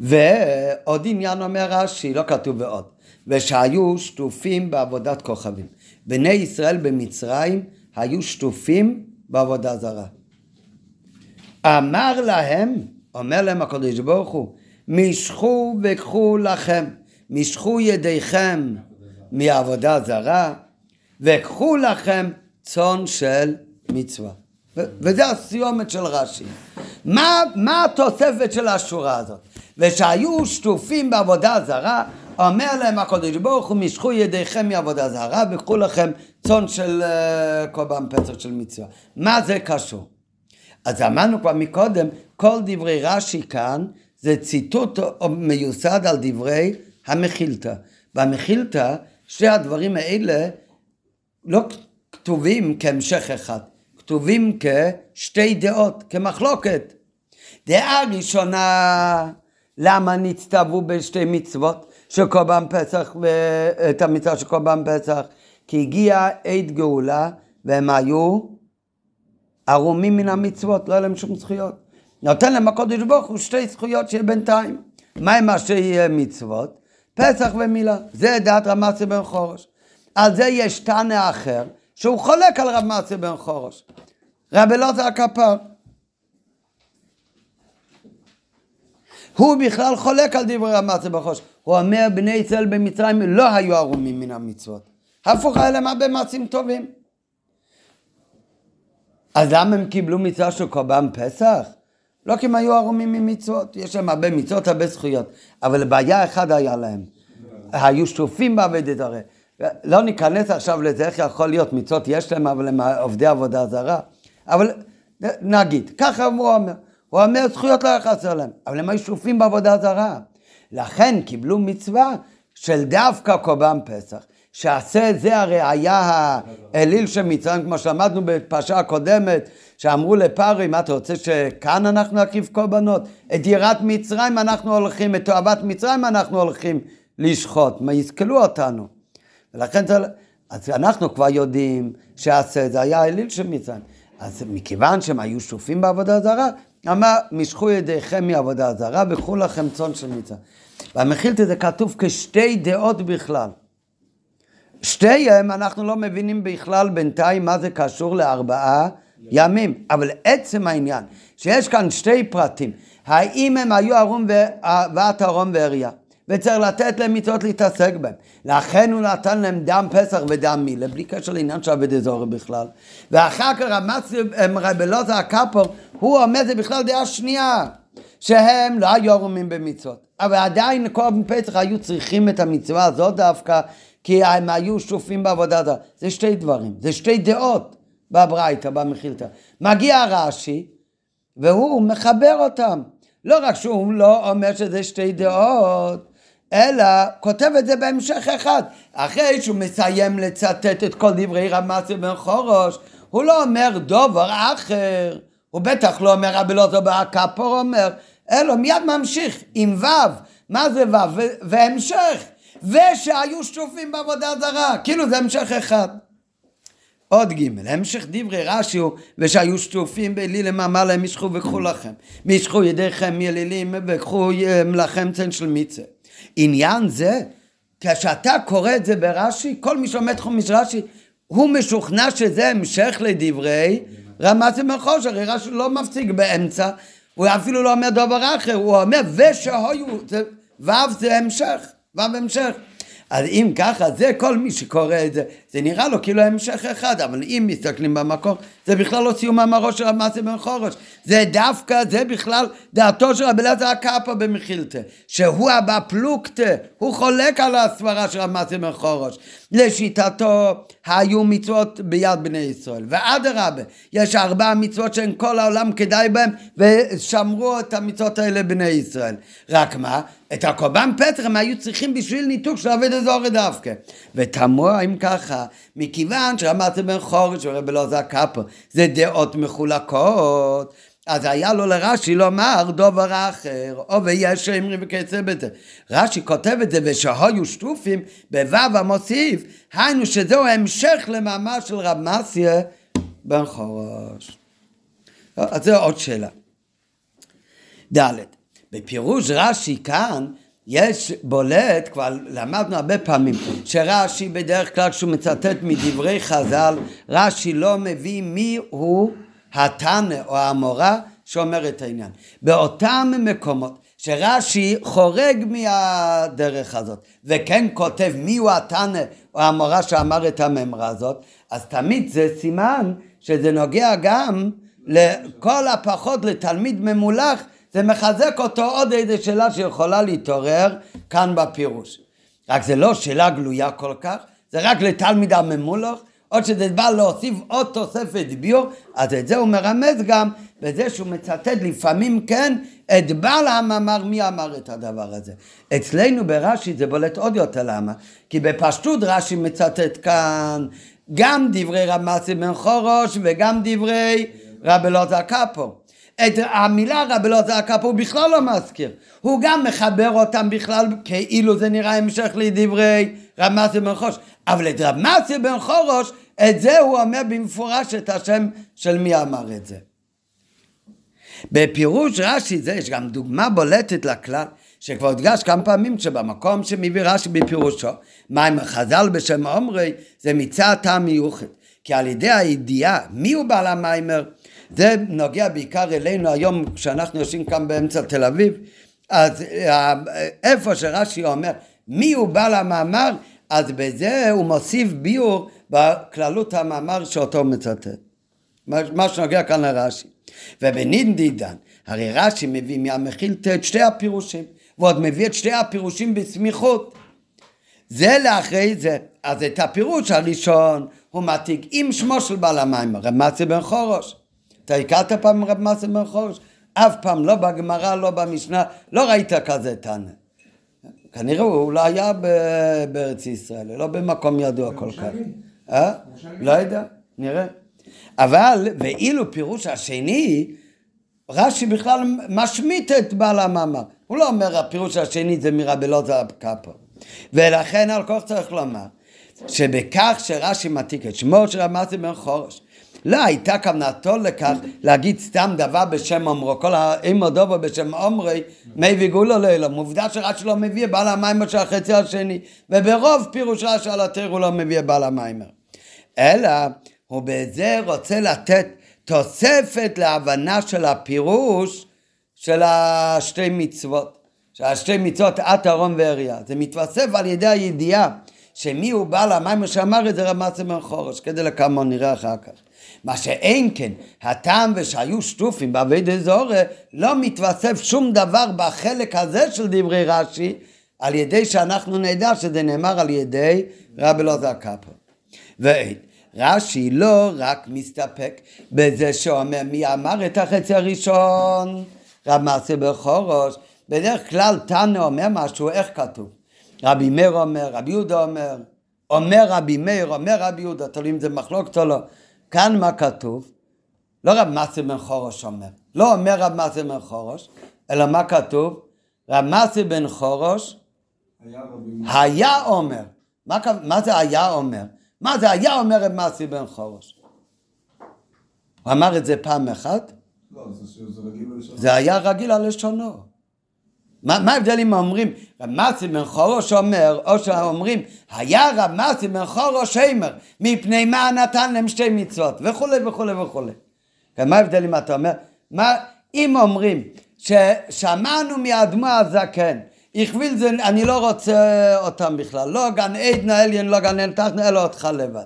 ועוד עניין אומר רש"י, לא כתוב ועוד, ושהיו שטופים בעבודת כוכבים. בני ישראל במצרים היו שטופים בעבודה זרה. אמר להם, אומר להם הקדוש ברוך הוא, משכו וקחו לכם, משכו ידיכם מעבודה זרה, וקחו לכם צאן של מצווה. וזה הסיומת של רש"י. מה, מה התוספת של השורה הזאת? ושהיו שטופים בעבודה זרה, אומר להם הקדוש ברוך הוא, משכו ידיכם מעבודה זרה, וקחו לכם צאן של uh, קורבן פסח של מצווה. מה זה קשור? אז אמרנו כבר מקודם, כל דברי רש"י כאן זה ציטוט מיוסד על דברי המחילתא. במחילתא, שני הדברים האלה לא כתובים כהמשך אחד, כתובים כשתי דעות, כמחלוקת. דעה ראשונה, למה נצטוו בשתי מצוות של קורבן פסח ואת המצווה של קורבן פסח? כי הגיעה עת גאולה והם היו ערומים מן המצוות, לא היה להם שום זכויות. נותן להם הקודש ברוך הוא שתי זכויות שיהיה בינתיים. מה שיהיה מצוות? פסח ומילה. זה דעת רב מצי בן חורש. על זה יש תנא אחר, שהוא חולק על רב מצי בן חורש. רבי אלעזר הכפר. הוא בכלל חולק על דברי רב מצי בן חורש. הוא אומר, בני ישראל במצרים לא היו ערומים מן המצוות. הפוך היה להם הרבה מעשים טובים. אז למה הם קיבלו מצווה של קורבן פסח? לא כי הם היו ערומים ממצוות, יש להם הרבה מצוות, הרבה זכויות, אבל בעיה אחת היה להם, היו שטופים בעבודת הרי. לא ניכנס עכשיו לזה, איך יכול להיות, מצוות יש להם, אבל הם עובדי עבודה זרה. אבל נגיד, ככה הוא אומר, הוא אומר זכויות לא יחסר להם, אבל הם היו שטופים בעבודה זרה. לכן קיבלו מצווה של דווקא קורבן פסח. שעשה זה הרי היה האליל של מצרים, כמו שלמדנו בפרשה הקודמת, שאמרו לפרי, מה אתה רוצה שכאן אנחנו נקריב קורבנות? את יראת מצרים אנחנו הולכים, את תועבת מצרים אנחנו הולכים לשחוט, מה יסכלו אותנו. ולכן זה, אז אנחנו כבר יודעים שעשה זה היה האליל של מצרים. אז מכיוון שהם היו שופים בעבודה זרה, אמר, משכו ידיכם מעבודה זרה וקחו לכם צאן של מצרים. והמחילתא זה כתוב כשתי דעות בכלל. שתיהם אנחנו לא מבינים בכלל בינתיים מה זה קשור לארבעה ימים, אבל עצם העניין שיש כאן שתי פרטים, האם הם היו ארום ואת ארום ואריה, וצריך לתת להם מצוות להתעסק בהם. לכן הוא נתן להם דם פסח ודם מילה, בלי קשר לעניין של אבד אזורי בכלל. ואחר כך רבי אלעזר הקפור, הוא אומר זה בכלל דעה שנייה, שהם לא היו ערומים במצוות. אבל עדיין קורבן פסח היו צריכים את המצווה הזאת דווקא, כי הם היו שופים בעבודה הזאת. זה שתי דברים, זה שתי דעות בברייתא, במחילתא. מגיע רש"י, והוא מחבר אותם. לא רק שהוא לא אומר שזה שתי דעות, אלא כותב את זה בהמשך אחד. אחרי שהוא מסיים לצטט את כל דברי רמסי בן חורוש, הוא לא אומר דובר אחר, הוא בטח לא אומר רבי לוזו בהקפור אומר, אלא מיד ממשיך עם ו', מה זה ו'? והמשך, ושהיו שטופים בעבודה זרה, כאילו זה המשך אחד. עוד ג' המשך דברי רש"י הוא ושהיו שטופים באלילים אמר להם משכו וקחו לכם. משכו ידיכם מאלילים וקחו לכם צן של מיצה עניין זה כשאתה קורא את זה ברש"י כל מי שעומד חומש רש"י הוא משוכנע שזה המשך לדברי רמת המחוש הרי רש"י לא מפסיק באמצע הוא אפילו לא אומר דבר אחר הוא אומר ושהיו ו' זה המשך ו' המשך אז אם ככה, זה כל מי שקורא את זה, זה נראה לו כאילו המשך אחד, אבל אם מסתכלים במקור, זה בכלל לא סיום מאמרו של המעשה בן חורש. זה דווקא, זה בכלל דעתו של רבי אלעזר הקאפה במחילתא, שהוא הבא פלוגתא, הוא חולק על הסברה של המעשה בן חורש. לשיטתו היו מצוות ביד בני ישראל, ואדרבה, יש ארבע מצוות שאין כל העולם כדאי בהם, ושמרו את המצוות האלה בני ישראל. רק מה? את הקורבן פטר הם היו צריכים בשביל ניתוק של עבד אזורי דווקא. ותמוה אם ככה, מכיוון שאמרתי בן חורש ורבי לא זקפו, זה דעות מחולקות, אז היה לו לרש"י לומר דובר אחר, או ויש שאמרי וכיוצא בזה. רש"י כותב את זה, ושהיו שטופים בו"ו המוסיף, היינו שזהו המשך למאמר של רב מסיה בן חורש. אז זו עוד שאלה. ד' בפירוש רש"י כאן יש בולט, כבר למדנו הרבה פעמים, שרש"י בדרך כלל כשהוא מצטט מדברי חז"ל, רש"י לא מביא מי הוא התנא או המורה שאומר את העניין. באותם מקומות שרש"י חורג מהדרך הזאת וכן כותב מי הוא התנא או המורה שאמר את הממרה הזאת, אז תמיד זה סימן שזה נוגע גם לכל הפחות לתלמיד ממולח זה מחזק אותו עוד איזה שאלה שיכולה להתעורר כאן בפירוש. רק זה לא שאלה גלויה כל כך, זה רק לתלמיד הממולוך, או שזה בא להוסיף עוד תוספת ביור, אז את זה הוא מרמז גם בזה שהוא מצטט לפעמים כן את בעל המאמר מי אמר את הדבר הזה. אצלנו ברש"י זה בולט עוד יותר למה? כי בפשטות רש"י מצטט כאן גם דברי רמסי בן חורוש וגם דברי רבי לוזה קפו. את המילה רבי לא זעקה פה הוא בכלל לא מזכיר. הוא גם מחבר אותם בכלל כאילו זה נראה המשך לדברי רמסי בן חורוש. אבל את רמסי בן חורוש, את זה הוא אומר במפורש את השם של מי אמר את זה. בפירוש רש"י זה יש גם דוגמה בולטת לכלל שכבר הודגש כמה פעמים שבמקום שמביא רש"י בפירושו מים חז"ל בשם עומרי? זה מצד טעם מיוחד. כי על ידי הידיעה מי הוא בעל המיימר? זה נוגע בעיקר אלינו היום כשאנחנו יושבים כאן באמצע תל אביב. אז אה, איפה שרש"י אומר מי הוא בעל המאמר אז בזה הוא מוסיף ביור בכללות המאמר שאותו מצטט. מה שנוגע כאן לרש"י. ובנינדידן הרי רש"י מביא מהמכיל את שתי הפירושים ועוד מביא את שתי הפירושים בסמיכות. זה לאחרי זה. אז את הפירוש הראשון הוא מעתיק עם שמו של בעל המים רמצי בן חורוש אתה הכרת פעם רב מסר בן חורש? אף פעם, לא בגמרא, לא במשנה, לא ראית כזה תנא. כנראה הוא לא היה בארץ ישראל, לא במקום ידוע כל כך. אה? לא יודע, נראה. אבל, ואילו פירוש השני, רש"י בכלל משמיט את בעל המאמר. הוא לא אומר הפירוש השני זה מרבי לוזה קפו. ולכן על כך צריך לומר שבכך שרש"י מעתיק את שמו של רמזי בן חורש לא הייתה כוונתו לכך להגיד סתם דבר בשם אומרו, כל האימו דובו בשם אומרי, מי ויגולו לאלום. עובדה שרש"י לא מביא בעל המיימר של החצי השני, וברוב פירוש רש"י על התיר הוא לא מביא בעל המיימר. אלא הוא בזה רוצה לתת תוספת להבנה של הפירוש של השתי מצוות. שהשתי מצוות את אהרון ואריה. זה מתווסף על ידי הידיעה שמי הוא בעל המים שאמר את זה מסי בן חורש, כדי לכמה נראה אחר כך. מה שאין כן, הטעם ושהיו שטופים בעבי דזורי, לא מתווסף שום דבר בחלק הזה של דברי רש"י, על ידי שאנחנו נדע שזה נאמר על ידי רבי אלעזר קפר. ואין. רש"י לא רק מסתפק בזה שאומר מי אמר את החצי הראשון, רב מעשה בחורש, בדרך כלל תנא אומר משהו, איך כתוב? רבי מאיר אומר, רבי יהודה אומר, אומר רבי מאיר, אומר רבי יהודה, תלוי אם זה מחלוקת או לא. כאן מה כתוב? לא רב מסי בן חורש אומר, לא אומר רב מסי בן חורש, אלא מה כתוב? רב מסי בן חורש היה היה אומר. מה, מה זה היה אומר? מה זה היה אומר רב מסי בן חורש? הוא אמר את זה פעם אחת? לא, זה שזה רגיל. זה היה רגיל על לשונו. מה, ההבדל אם אומרים רב מסי בן חורש אומר, או שאומרים היה רב מסי בן חורש הימר, מפני מה נתן להם שתי מצוות, וכולי וכולי וכולי. כן, מה ההבדל אם אתה אומר, מה, אם אומרים ששמענו מאדמו הזקן, הכביל זה, אני לא רוצה אותם בכלל, לא גן עדן עליין, לא גן עדן תחתן, אלא אותך לבד.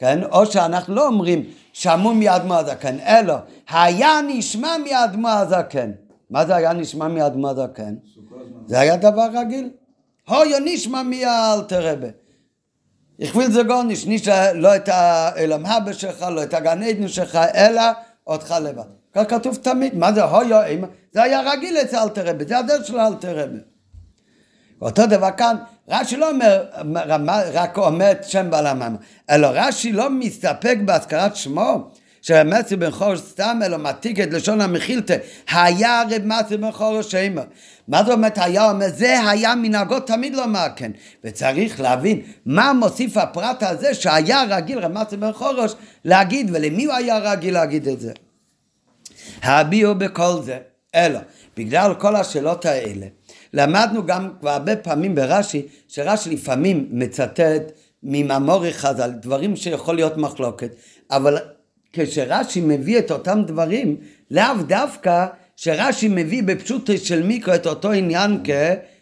כן? או שאנחנו לא אומרים שמעו מאדמו הזקן, אלא היה נשמע מאדמו הזקן. מה זה היה נשמע מאדמו הזקן? שכל הזמן. זה היה דבר רגיל. הויו נשמע מאלתר רבה. הכביל זה גורניש, נישא לא את העולם הבא שלך, לא את הגן עדן שלך, אלא אותך לבד. כך כתוב תמיד, מה זה הויו, אם- זה היה רגיל אצל אלתר רבה, זה הדרך של אלתר רבה. אותו דבר כאן, רש"י לא אומר, רק אומר את שם בעל המים, אלא רש"י לא מסתפק בהזכרת שמו, שרמצי בן חורש סתם, אלא מעתיק את לשון המחילתא, היה רב מצי בן חורש אימא. מה זאת אומרת היה אומר? זה היה מנהגו תמיד לומר כן. וצריך להבין מה מוסיף הפרט הזה שהיה רגיל רב מצי בן חורש להגיד, ולמי הוא היה רגיל להגיד את זה? הביעו בכל זה, אלא בגלל כל השאלות האלה, למדנו גם כבר הרבה פעמים ברש"י, שרש"י לפעמים מצטט ממאמורי חז"ל, דברים שיכול להיות מחלוקת, אבל כשרש"י מביא את אותם דברים, לאו דווקא שרש"י מביא בפשוטו של מיקרו את אותו עניין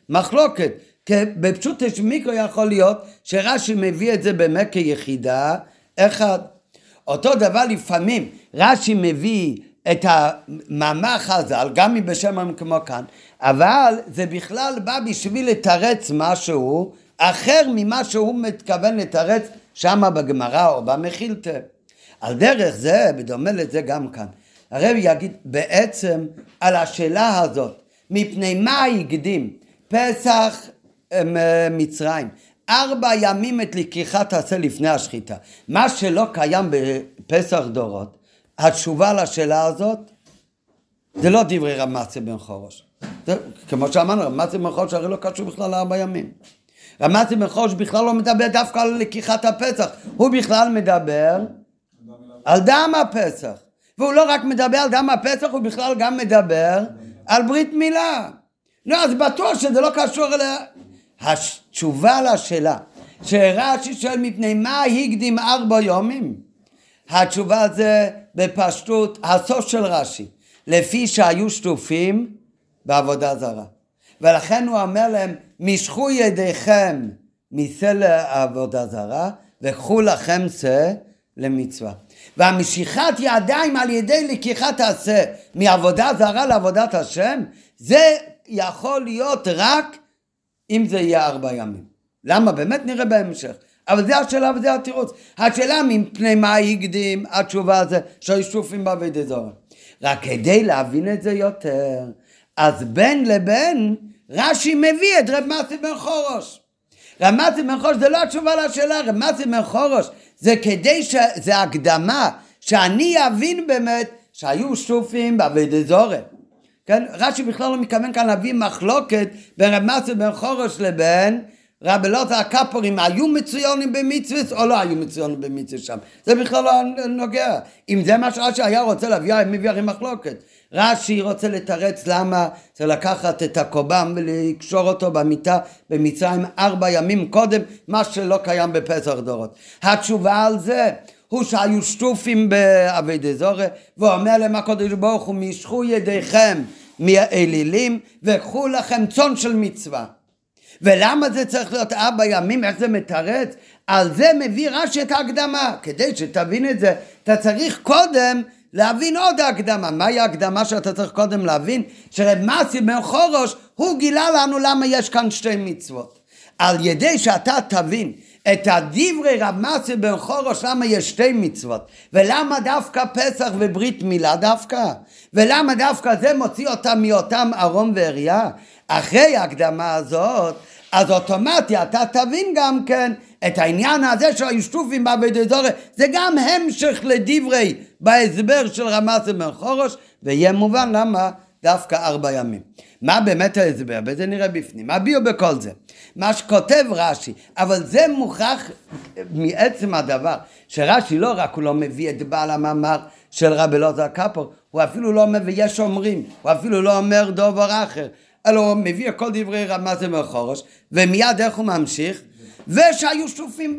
כמחלוקת. כי בפשוטו של מיקרו יכול להיות שרש"י מביא את זה באמת כיחידה אחד. אותו דבר לפעמים רש"י מביא את המאמר חז"ל, גם אם בשם כמו כאן, אבל זה בכלל בא בשביל לתרץ משהו אחר ממה שהוא מתכוון לתרץ שמה בגמרא או במחילתא. על דרך זה, בדומה לזה גם כאן, הרב יגיד בעצם על השאלה הזאת, מפני מה הקדים פסח אמ, מצרים, ארבע ימים את לקיחת עשה לפני השחיטה. מה שלא קיים בפסח דורות, התשובה לשאלה הזאת, זה לא דברי רב מצי בן חורש. זה, כמו שאמרנו, רב מצי בן חורש הרי לא קשור בכלל לארבע ימים. רב מצי בן חורש בכלל לא מדבר דווקא על לקיחת הפסח, הוא בכלל מדבר על דם הפסח. והוא לא רק מדבר על דם הפסח, הוא בכלל גם מדבר על ברית מילה. נו, אז בטוח שזה לא קשור אליה. התשובה לשאלה, שרש"י שואל מפני מה הקדים ארבע יומים? התשובה זה בפשטות הסוף של רש"י, לפי שהיו שטופים בעבודה זרה. ולכן הוא אומר להם, משכו ידיכם מסלע עבודה זרה, וקחו לכם שא למצווה. והמשיכת ידיים על ידי לקיחת העשה מעבודה זרה לעבודת השם, זה יכול להיות רק אם זה יהיה ארבע ימים. למה? באמת נראה בהמשך. אבל זה השאלה וזה התירוץ. השאלה מפני מה הקדים, התשובה זה שהיו שטופים בעבודי זרה. רק כדי להבין את זה יותר, אז בין לבין רש"י מביא את רב מסי בן חורש. רב מסי בן חורש זה לא התשובה לשאלה, רב מסי בן חורש זה כדי ש... זה הקדמה, שאני אבין באמת שהיו שטופים בעבודי זרה. כן? רש"י בכלל לא מתכוון כאן להביא מחלוקת בין רב מסי בן חורש לבין רב אלעזר הקפורים היו מצוינים במצווה או לא היו מצוינים במצווה שם. זה בכלל לא נוגע. אם זה מה שרש"י היה רוצה להביא, הם מביא הרי מחלוקת. רש"י רוצה לתרץ למה זה לקחת את הקובם ולקשור אותו במיטה במצרים ארבע ימים קודם, מה שלא קיים בפסח דורות. התשובה על זה הוא שהיו שטופים באבי דזורי, ואומר להם הקדוש ברוך הוא, משכו ידיכם מהאלילים וקחו לכם צאן של מצווה. ולמה זה צריך להיות ארבע ימים? איך זה מתרץ? על זה מביא רש"י את ההקדמה. כדי שתבין את זה, אתה צריך קודם להבין עוד הקדמה. מהי ההקדמה שאתה צריך קודם להבין? שרב מסי בן חורוש, הוא גילה לנו למה יש כאן שתי מצוות. על ידי שאתה תבין את הדברי רב מסי בן חורוש, למה יש שתי מצוות, ולמה דווקא פסח וברית מילה דווקא, ולמה דווקא זה מוציא אותם מאותם ארון ואריה, אחרי ההקדמה הזאת, אז אוטומטי אתה תבין גם כן את העניין הזה של הישטופים בעבודת זורי, זה גם המשך לדברי בהסבר של רמסי בן חורוש, ויהיה מובן למה דווקא ארבע ימים. מה באמת ההסבר? וזה נראה בפנים. מה ביו בכל זה? מה שכותב רש"י, אבל זה מוכרח מעצם הדבר, שרש"י לא רק הוא לא מביא את בעל המאמר של רבי אלעזר קפור, הוא אפילו לא מביא יש אומרים, הוא אפילו לא אומר דובר אחר, אלא הוא מביא כל דברי רמזי מחורש, ומיד איך הוא ממשיך? ושהיו שטופים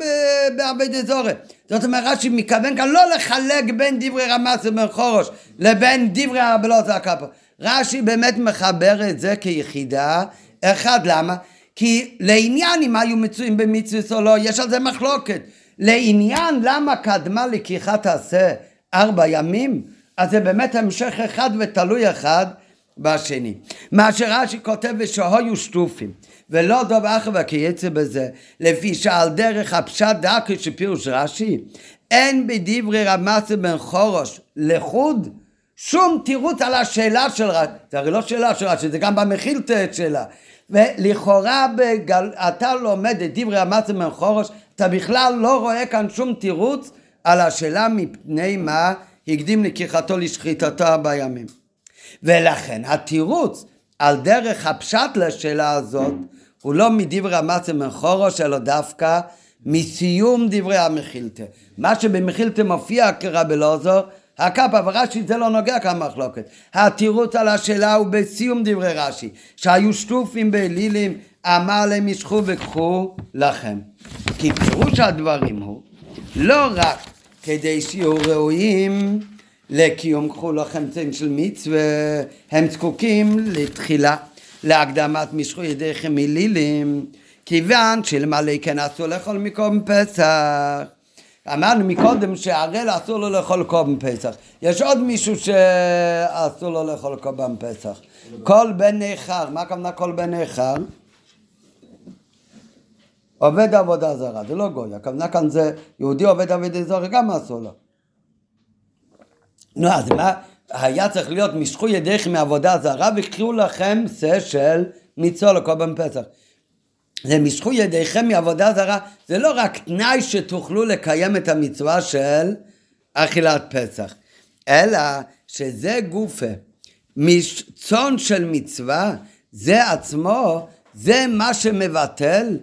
בעבד אזורי. זאת אומרת, רש"י מכוון כאן לא לחלק בין דברי רמזי מחורש לבין דברי אלעזר קפור. רש"י באמת מחבר את זה כיחידה, אחד, למה? כי לעניין אם היו מצויים במצווה או לא, יש על זה מחלוקת. לעניין למה קדמה לקיחת עשה ארבע ימים, אז זה באמת המשך אחד ותלוי אחד בשני. מה שרש"י כותב ושהיו שטופים ולא דוב אחר וכייצא בזה לפי שעל דרך הפשט דרכי שפירוש רש"י אין בדברי רמסי בן חורוש לחוד שום תירוץ על השאלה של רש"י, זה הרי לא שאלה של רש"י, זה גם במכילתא שאלה. ולכאורה בגל, אתה לומד את דברי המסר מחורש, אתה בכלל לא רואה כאן שום תירוץ על השאלה מפני מה הקדים לקיחתו לשחיטתו בימים. ולכן התירוץ על דרך הפשט לשאלה הזאת הוא לא מדברי המסר מחורש אלא דווקא מסיום דברי המכילתא. מה שבמכילתא מופיע כרבי אלעזר הקאפה ורש"י זה לא נוגע כאן מחלוקת. התירוץ על השאלה הוא בסיום דברי רש"י, שהיו שטופים באלילים, אמר להם משכו וקחו לכם. כי פירוש הדברים הוא לא רק כדי שיהיו ראויים לקיום קחו לכם צין של מצווה, הם זקוקים לתחילה, להקדמת משכו ידיכם אלילים, כיוון שלמלא כן אסור לאכול מקום פסח. אמרנו מקודם שהערל אסור לו לאכול קורבן פסח. יש עוד מישהו שאסור לו לאכול קורבן פסח. כל בן נכר, מה הכוונה כל בן נכר? עובד עבודה זרה, זה לא גוי, הכוונה כאן זה יהודי עובד עבודה זרה, גם אסור לו. נו, אז מה, היה צריך להיות משכו ידיכם מעבודה זרה וקחו לכם שא של מצווה לקורבן פסח. זה משכו ידיכם מעבודה זרה, זה לא רק תנאי שתוכלו לקיים את המצווה של אכילת פסח, אלא שזה גופה. צאן של מצווה, זה עצמו, זה מה שמבטל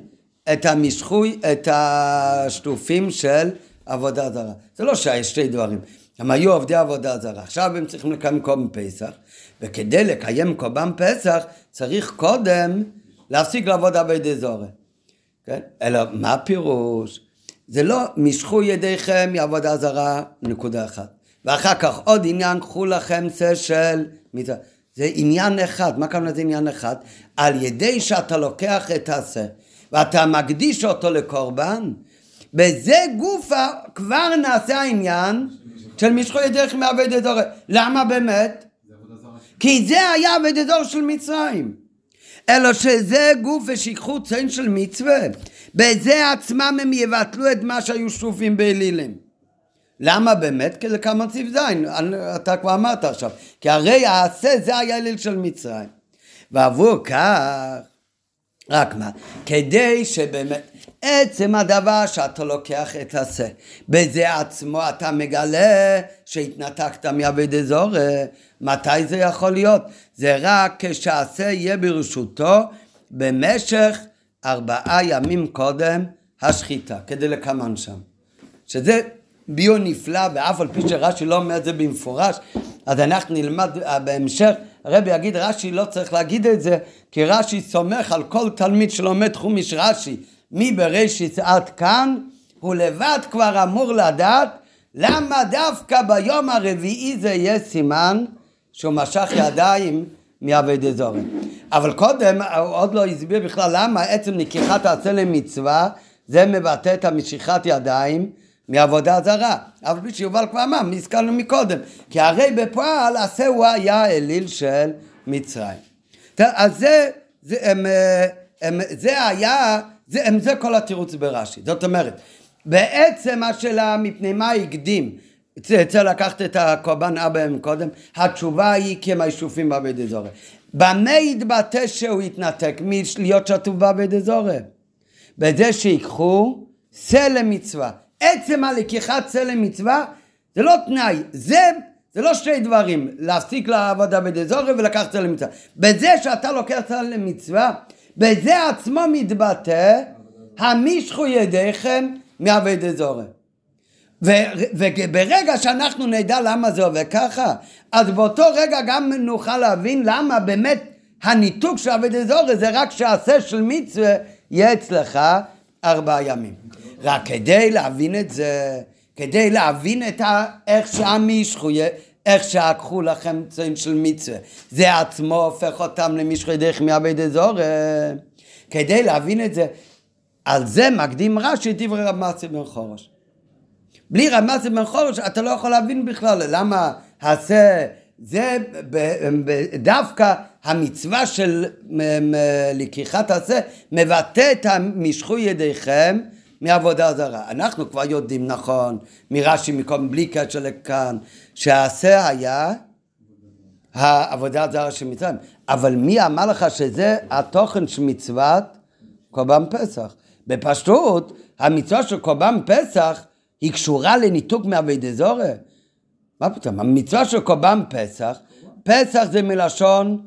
את המשכוי, את השטופים של עבודה זרה. זה לא שיש שתי דברים. הם היו עובדי עבודה זרה, עכשיו הם צריכים לקיים קורבן פסח, וכדי לקיים קורבן פסח צריך קודם להפסיק לעבוד עבדי זורי. כן? אלא מה הפירוש? זה לא משכו ידיכם מעבודה זרה, נקודה אחת. ואחר כך עוד עניין, קחו לכם שא של. זה עניין אחד, מה כמובן זה עניין אחד? על ידי שאתה לוקח את השא ואתה מקדיש אותו לקורבן, בזה גופה כבר נעשה העניין של משכו ידיכם מעבדי זורי. למה באמת? כי זה היה עבדי זור של מצרים. אלא שזה גוף ושיקחו צאן של מצווה. בזה עצמם הם יבטלו את מה שהיו שטופים באלילים. למה באמת? כי זה כמה ציב זין, אתה כבר אמרת עכשיו. כי הרי העשה זה היה אליל של מצרים. ועבור כך, רק מה? כדי שבאמת, עצם הדבר שאתה לוקח את השה, בזה עצמו אתה מגלה שהתנתקת מעבד זורה, מתי זה יכול להיות? זה רק כשהשה יהיה ברשותו במשך ארבעה ימים קודם השחיטה, כדי לקמן שם. שזה ביור נפלא, ואף על פי שרש"י לא אומר את זה במפורש, אז אנחנו נלמד אה, בהמשך, הרבי יגיד רש"י לא צריך להגיד את זה, כי רש"י סומך על כל תלמיד שלומד חומיש רש"י, מבראשית עד כאן, הוא לבד כבר אמור לדעת למה דווקא ביום הרביעי זה יהיה סימן שהוא משך ידיים מעבדי זורם. אבל קודם הוא עוד לא הסביר בכלל למה עצם לקיחת הצלם מצווה זה מבטא את המשיכת ידיים מעבודה זרה. אבל כפי שיובל כבר אמר, הזכרנו מקודם, כי הרי בפועל עשה הוא היה האליל של מצרים. אז זה, זה, הם, הם, זה היה, זה, זה כל התירוץ ברש"י. זאת אומרת, בעצם השאלה מפני מה הקדים צריך לקחת את הקורבן אבא מקודם, התשובה היא כי הם הישופים בעבד אזורי. במה יתבטא שהוא יתנתק מלהיות שטוף בעבד אזורי? בזה שיקחו צלם מצווה. עצם הלקיחת צלם מצווה זה לא תנאי, זה, זה לא שתי דברים, להפסיק לעבוד עבד אזורי ולקחת צלם מצווה. בזה שאתה לוקח צלם מצווה, בזה עצמו מתבטא המשכו ידיכם מעבד אזורי. וברגע שאנחנו נדע למה זה עובד ככה, אז באותו רגע גם נוכל להבין למה באמת הניתוק של עבד אזורי זה רק שהעשה של מצווה יהיה אצלך ארבעה ימים. רק כדי להבין את זה, כדי להבין את ה... איך שעם ישחויה, איך שעקחו לכם צוין של מצווה, זה עצמו הופך אותם למשחוי דרך מעבד אזורי. כדי להבין את זה, על זה מקדים רש"י את דברי רב מצי בן חורש. בלי רב מצי בן חורש אתה לא יכול להבין בכלל למה עשה זה דווקא המצווה של לקיחת עשה מבטא את המשכו ידיכם מעבודה זרה. אנחנו כבר יודעים נכון מרש"י מקום בלי קשר לכאן שהעשה היה העבודה הזרה של מצרים. אבל מי אמר לך שזה התוכן של מצוות קורבן פסח? בפשטות, המצווה של קורבן פסח היא קשורה לניתוק מאביידי זורי. מה פתאום? המצווה של קורבן פסח, פסח זה מלשון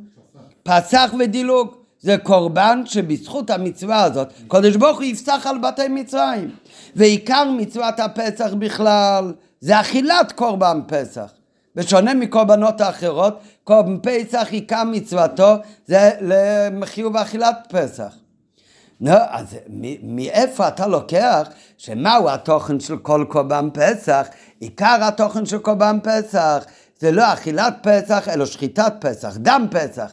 פסח ודילוג. זה קורבן שבזכות המצווה הזאת, קודש ברוך הוא יפסח על בתי מצרים. ועיקר מצוות הפסח בכלל, זה אכילת קורבן פסח. בשונה מקורבנות האחרות, קורבן פסח עיקר מצוותו זה לחיוב אכילת פסח. נו, אז מאיפה אתה לוקח שמהו התוכן של כל קורבן פסח? עיקר התוכן של קורבן פסח זה לא אכילת פסח, אלא שחיטת פסח, דם פסח.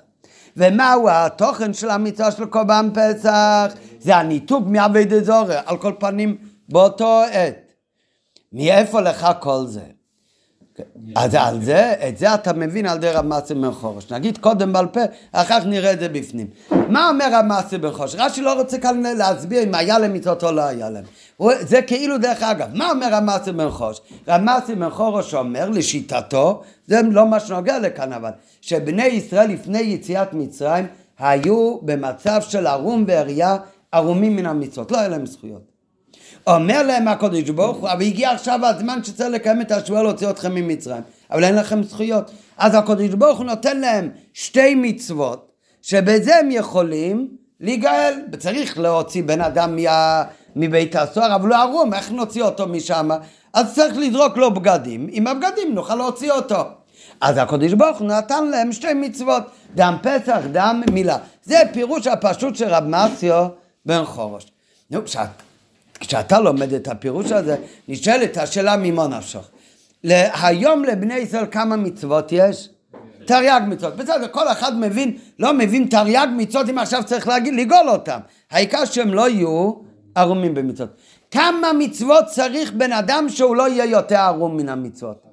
ומהו התוכן של המצווה של קורבן פסח? זה הניתוק מעבד אזורי, על כל פנים באותו עת. מאיפה לך כל זה? אז על זה, את זה אתה מבין על ידי רב מעשה בן חורש. נגיד קודם בעל פה, אחר כך נראה את זה בפנים. מה אומר רב מעשה בן חורש? רש"י לא רוצה כאן להסביר אם היה להם מצוות או לא היה להם. זה כאילו דרך אגב. מה אומר רב מעשה בן חורש? רב מעשה בן חורש אומר לשיטתו, זה לא מה שנוגע לכאן אבל, שבני ישראל לפני יציאת מצרים היו במצב של ערום ועריה, ערומים מן המצוות, לא היה להם זכויות. אומר להם הקודש ברוך הוא, אבל הגיע עכשיו הזמן שצריך לקיים את השבועה להוציא אתכם ממצרים, אבל אין לכם זכויות. אז הקודש ברוך הוא נותן להם שתי מצוות, שבזה הם יכולים להיגאל. צריך להוציא בן אדם מה, מבית הסוהר, אבל הוא ערום, איך נוציא אותו משם? אז צריך לזרוק לו בגדים, עם הבגדים נוכל להוציא אותו. אז הקודש ברוך הוא נתן להם שתי מצוות, דם פסח, דם מילה. זה פירוש הפשוט של רב מסיו בן חורש. נו, כשאתה לומד את הפירוש הזה, נשאלת השאלה ממה נפשך. היום לבני ישראל כמה מצוות יש? תרי"ג מצוות. בסדר, כל אחד מבין, לא מבין תרי"ג מצוות אם עכשיו צריך להגיד, לגאול אותם. העיקר שהם לא יהיו ערומים במצוות. כמה מצוות צריך בן אדם שהוא לא יהיה יותר ערום מן המצוות?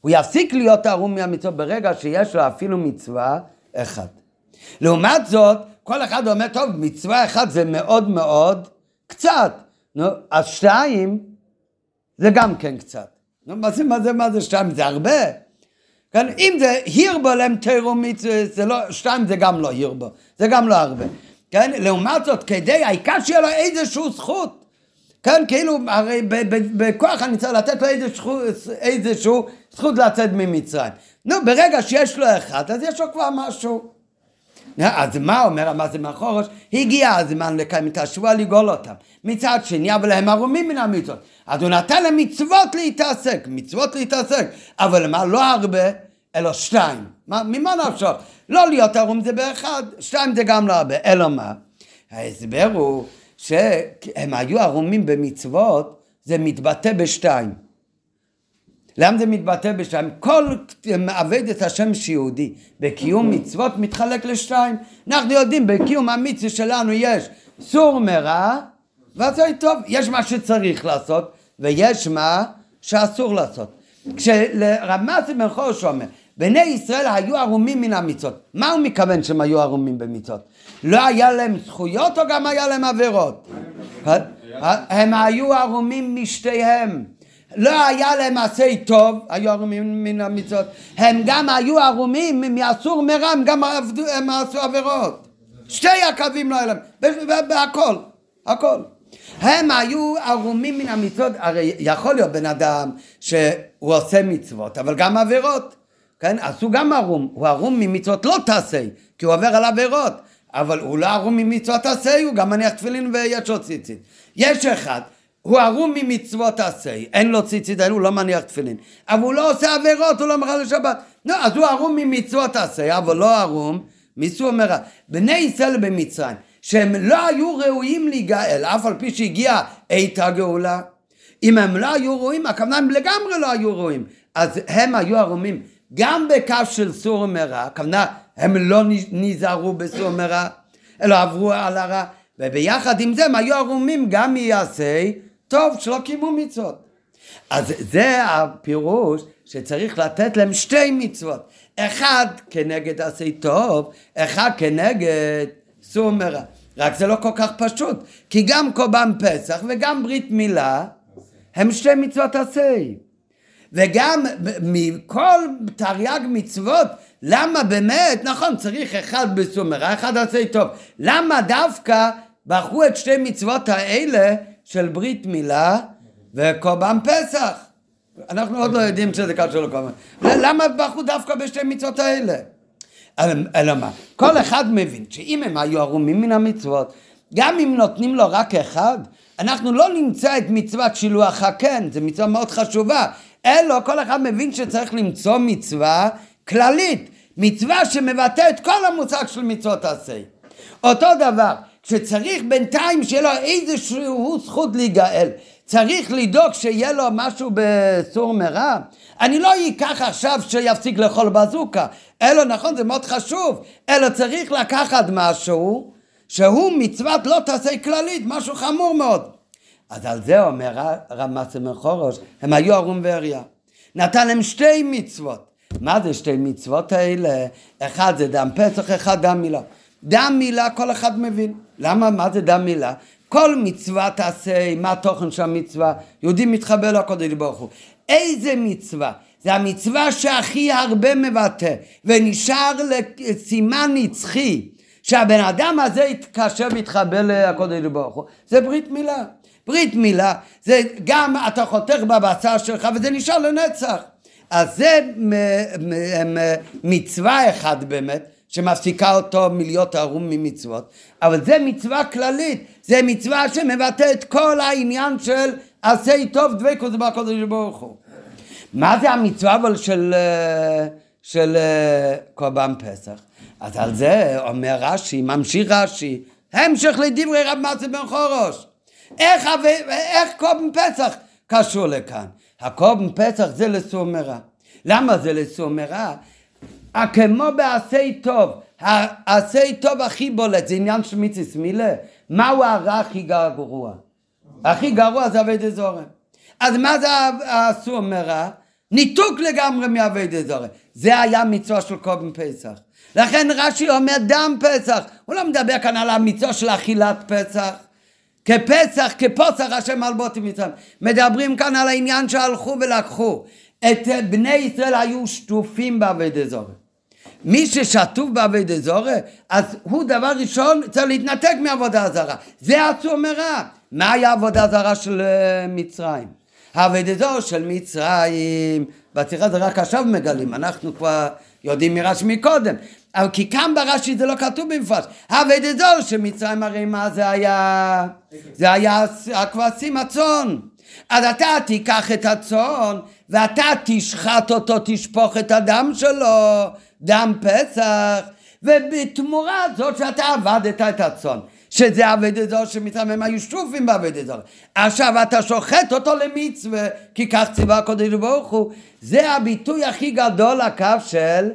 הוא יפסיק להיות ערום מהמצוות ברגע שיש לו אפילו מצווה אחת. לעומת זאת, כל אחד אומר, טוב, מצווה אחת זה מאוד מאוד קצת. נו, אז שתיים זה גם כן קצת. נו, מה זה, מה זה, מה זה שתיים? זה הרבה. כן, אם זה הירבו להם תירומית, זה לא, שתיים זה גם לא הירבו, זה גם לא הרבה. כן, לעומת זאת, כדי, העיקר שיהיה לו איזושהי זכות. כן, כאילו, הרי בכוח אני צריך לתת לו איזושהי זכות לצאת ממצרים. נו, ברגע שיש לו אחד, אז יש לו כבר משהו. אז מה אומר המאזן מהחורש? הגיע הזמן לקיים את השבוע לגאול אותם. מצד שני, אבל הם ערומים מן המצוות. אז הוא נתן להם מצוות להתעסק, מצוות להתעסק, אבל מה, לא הרבה, אלא שתיים. מה, ממה נפשך? לא להיות ערום זה באחד, שתיים זה גם לא הרבה. אלא מה? ההסבר הוא שהם היו ערומים במצוות, זה מתבטא בשתיים. למה זה מתבטא בשתיים? כל מעבד את השם שיהודי בקיום מצוות מתחלק לשתיים. אנחנו יודעים, בקיום המצווה שלנו יש סור מרע ועשוי טוב. יש מה שצריך לעשות ויש מה שאסור לעשות. כשרמז בן חורש אומר, בני ישראל היו ערומים מן המצוות. מה הוא מתכוון שהם היו ערומים במצוות? לא היה להם זכויות או גם היה להם עבירות? הם היו ערומים משתיהם. לא היה להם מעשי טוב, היו ערומים מן המצוות. הם גם היו ערומים מאסור מרע, הם גם עבדו, הם עשו עבירות. שתי הקווים לא היה להם, בהכל, הכל. הם היו ערומים מן המצוות, הרי יכול להיות בן אדם שהוא עושה מצוות, אבל גם עבירות. כן? אז הוא גם ערום, הוא ערום ממצוות לא תעשה, כי הוא עובר על עבירות, אבל הוא לא ערום ממצוות תעשה, הוא גם מניח תפילין ויש לו ציצית. יש אחד, הוא ערום ממצוות תעשה, אין לו ציצית, הוא לא מניח תפילין, אבל הוא לא עושה עבירות, הוא לא מראה לשבת. לא, אז הוא ערום ממצוות תעשה, אבל לא ערום מסור מרע. בני ישראל במצרים, שהם לא היו ראויים להיגאל, אף על פי שהגיעה עת הגאולה, אם הם לא היו ראויים, הכוונה הם לגמרי לא היו ראויים, אז הם היו ערומים. גם בקו של סור מרע, הכוונה הם לא נזהרו בסור מרע, אלא עברו על הרע, וביחד עם זה הם היו ערומים גם מיעשי טוב שלא קיימו מצוות. אז זה הפירוש שצריך לתת להם שתי מצוות, אחד כנגד עשי טוב, אחד כנגד סור מרע. רק זה לא כל כך פשוט, כי גם קורבן פסח וגם ברית מילה הם שתי מצוות עשי. וגם מכל תרי"ג מצוות, למה באמת, נכון, צריך אחד בסומרה, אחד עשה טוב. למה דווקא בחרו את שתי מצוות האלה של ברית מילה וקורבן פסח? אנחנו עוד לא יודעים שזה קשור לקורבן. למה בחרו דווקא בשתי מצוות האלה? אלא מה? כל אחד מבין שאם הם היו ערומים מן המצוות, גם אם נותנים לו רק אחד, אנחנו לא נמצא את מצוות שילוח הקן, זו מצווה מאוד חשובה. אלא כל אחד מבין שצריך למצוא מצווה כללית, מצווה שמבטא את כל המושג של מצוות עשה. אותו דבר, כשצריך בינתיים שיהיה לו איזושהי זכות להיגאל, צריך לדאוג שיהיה לו משהו בסור מרע. אני לא אקח עכשיו שיפסיק לאכול בזוקה, אלא נכון זה מאוד חשוב, אלא צריך לקחת משהו שהוא מצוות לא תעשה כללית, משהו חמור מאוד. אז על זה אומר רמס מחורש, הם היו ערום ואריה. נתן להם שתי מצוות. מה זה שתי מצוות האלה? אחד זה דם פסח, אחד דם מילה. דם מילה כל אחד מבין. למה? מה זה דם מילה? כל מצווה תעשה, מה התוכן של המצווה? יהודי מתחבר לקודש ברוך הוא. איזה מצווה? זה המצווה שהכי הרבה מבטא, ונשאר לסימן נצחי, שהבן אדם הזה יתקשר ויתחבר לקודש ברוך הוא. זה ברית מילה. ברית מילה זה גם אתה חותך בבשר שלך וזה נשאר לנצח. אז זה מצווה אחת באמת, שמפסיקה אותו מלהיות ערום ממצוות, אבל זה מצווה כללית, זה מצווה שמבטא את כל העניין של עשה טוב דבקות בקודש ברוך הוא. מה זה המצווה אבל של, של קורבן פסח? אז על זה אומר רש"י, ממשיך רש"י, המשך לדברי רב מצי בן חורוש. איך, איך קובן פסח קשור לכאן? הקובן פסח זה לסור מרע. למה זה לסור מרע? כמו בעשי טוב, העשי טוב הכי בולט, זה עניין של מיציס מילה. מהו הרע הכי גרוע? הכי גרוע זה אבי דזורם. אז מה זה הסור מרע? ניתוק לגמרי מאבי דזורם. זה היה מצווה של קובן פסח. לכן רש"י אומר דם פסח. הוא לא מדבר כאן על המצווה של אכילת פסח. כפסח, כפוסח השם על בוטי מצרים. מדברים כאן על העניין שהלכו ולקחו. את בני ישראל היו שטופים בעבודי זורע. מי ששטוף בעבודי זורע, אז הוא דבר ראשון צריך להתנתק מעבודה זרה. זה אסור מרע. מה היה עבודה זרה של אה, מצרים? העבודי זורע של מצרים, בשיחה זה רק עכשיו מגלים, אנחנו כבר יודעים מרש"י מקודם. אבל כי כאן ברש"י זה לא כתוב במפורש. אבד זול שמצרים הרי מה זה היה? זה היה הכבשים הצאן. אז אתה תיקח את הצאן ואתה תשחט אותו, תשפוך את הדם שלו, דם פסח, ובתמורה זאת שאתה עבדת את הצאן. שזה אבד זו שמצרים הם היו שופים באבד זו. עכשיו אתה שוחט אותו למצווה, כי כך ציווה הקודש ברוך הוא. זה הביטוי הכי גדול לקו של,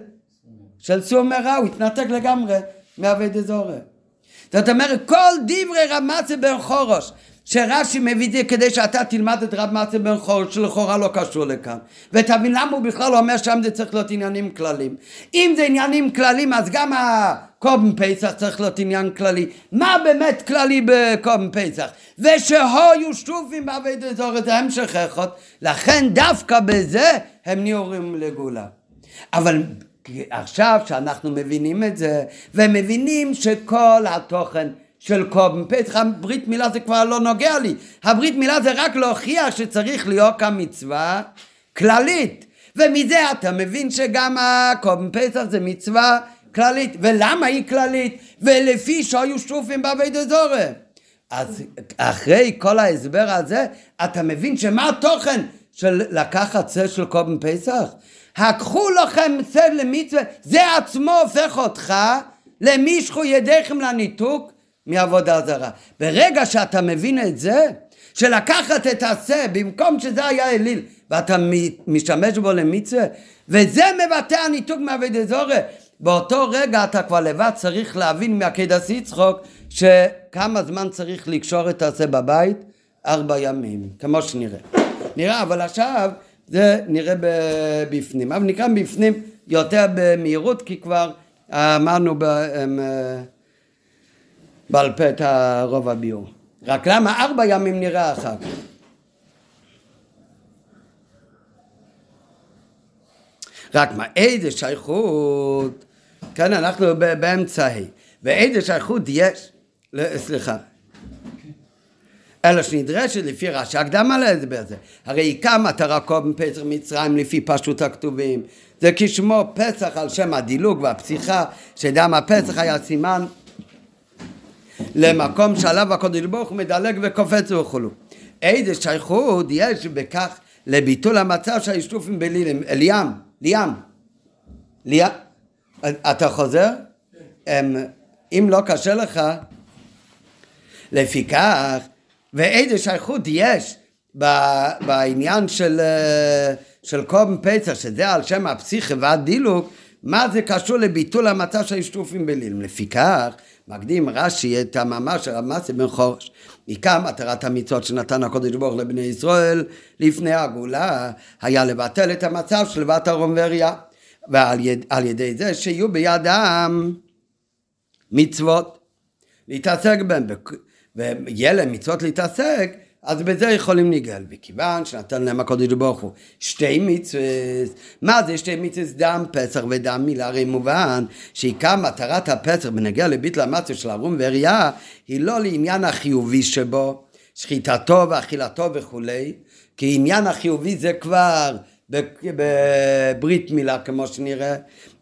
של סור מרע, הוא התנתק לגמרי מאבד זו. זאת אומרת, כל דברי רמצה בן חורש, שרש"י מביא את זה כדי שאתה תלמד את רב מצה בן חורש, שלכאורה לא קשור לכאן. ותבין למה הוא בכלל אומר שם זה צריך להיות עניינים כלליים. אם זה עניינים כלליים, אז גם הקובן פסח צריך להיות עניין כללי. מה באמת כללי בקובן פסח? ושהויו שטופים בעבד אזור זה המשך אחד, לכן דווקא בזה הם נהיורים לגאולה. אבל עכשיו שאנחנו מבינים את זה, ומבינים שכל התוכן של קובן פסח, הברית מילה זה כבר לא נוגע לי, הברית מילה זה רק להוכיח שצריך להיות כאן מצווה כללית, ומזה אתה מבין שגם הקובן פסח זה מצווה כללית, ולמה היא כללית? ולפי שהיו שטופים בעבד אזורי. אז אחרי כל ההסבר הזה, אתה מבין שמה התוכן של לקחת צל של קובן פסח? הקחו לכם צל למצווה, זה עצמו הופך אותך למישכו ידיכם לניתוק מעבודה זרה. ברגע שאתה מבין את זה, שלקחת את השה במקום שזה היה אליל ואתה משתמש בו למצווה וזה מבטא הניתוק מעבד זורי באותו רגע אתה כבר לבד צריך להבין מהקדס יצחוק שכמה זמן צריך לקשור את השה בבית? ארבע ימים, כמו שנראה. נראה, אבל עכשיו זה נראה בפנים. אבל נקרא בפנים יותר במהירות כי כבר אמרנו ב... בעל פה את הרוב הביור. רק למה ארבע ימים נראה אחר כך? רק מה, איזה שייכות, כן, אנחנו באמצע ה', ואיזה שייכות יש, סליחה, אלא שנדרשת לפי רש"י הקדמה להסבר זה. הרי עיקר מטרה קודם פסח מצרים לפי פשוט הכתובים. זה כשמו פסח על שם הדילוג והפסיכה, שדם הפסח היה סימן למקום שעליו הקודש ברוך הוא מדלג וקופץ וכולו. איזה שייכות יש בכך לביטול המצב של השטופים בלילים, לים, לים, לים, אתה חוזר? אם לא קשה לך, לפיכך, ואיזה שייכות יש בעניין של, של קום פסח, שזה על שם הפסיכי והדילוג, מה זה קשור לביטול המצב של השטופים בלילים? לפיכך, מקדים רש"י את המאמר של המסי בן חורש. עיקר מטרת המצוות שנתן הקודש ברוך לבני ישראל לפני הגאולה היה לבטל את המצב של בת ארום ואריה ועל יד, ידי זה שיהיו בידם מצוות להתעסק בהם ויהיה להם מצוות להתעסק אז בזה יכולים לגאל, וכיוון שנתן להם הקודש ברוך הוא שתי מצוות, מה זה שתי מצוות? דם פסח ודם מילה, הרי מובן שעיקר מטרת הפסח בנגיע לביטל המצווה של ערום ואריה היא לא לעניין החיובי שבו, שחיטתו ואכילתו וכולי, כי עניין החיובי זה כבר בברית מילה כמו שנראה,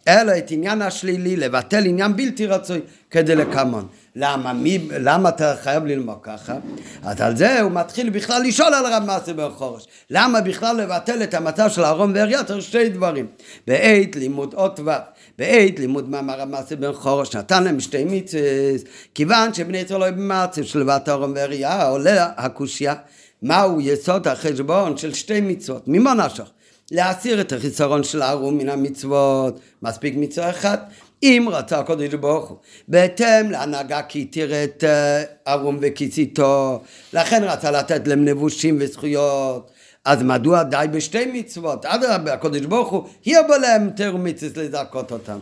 אלא את עניין השלילי, לבטל עניין בלתי רצוי כדי לקמון. למה? מי, למה אתה חייב ללמוד ככה? אז על זה הוא מתחיל בכלל לשאול על רב מעשה בן חורש. למה בכלל לבטל את המצב של אהרון ואריה? צריך שתי דברים. בעת לימוד אות ו... בעת לימוד מאמר רב מעשה בן חורש נתן להם שתי מצוות. כיוון שבני ישראל לא במצב של בת אהרון ואריה עולה הקושייה מהו יסוד החשבון של שתי מצוות. ממה נשך? להסיר את החיסרון של הארום מן המצוות, מספיק מצווה אחת. אם רצה הקודש ברוך הוא, בהתאם להנהגה כי התיר את ארום וכיסיתו, לכן רצה לתת להם נבושים וזכויות. אז מדוע די בשתי מצוות? אדרבה, הקודש ברוך הוא, יהיה בו להם תר מצוות לזכות אותם.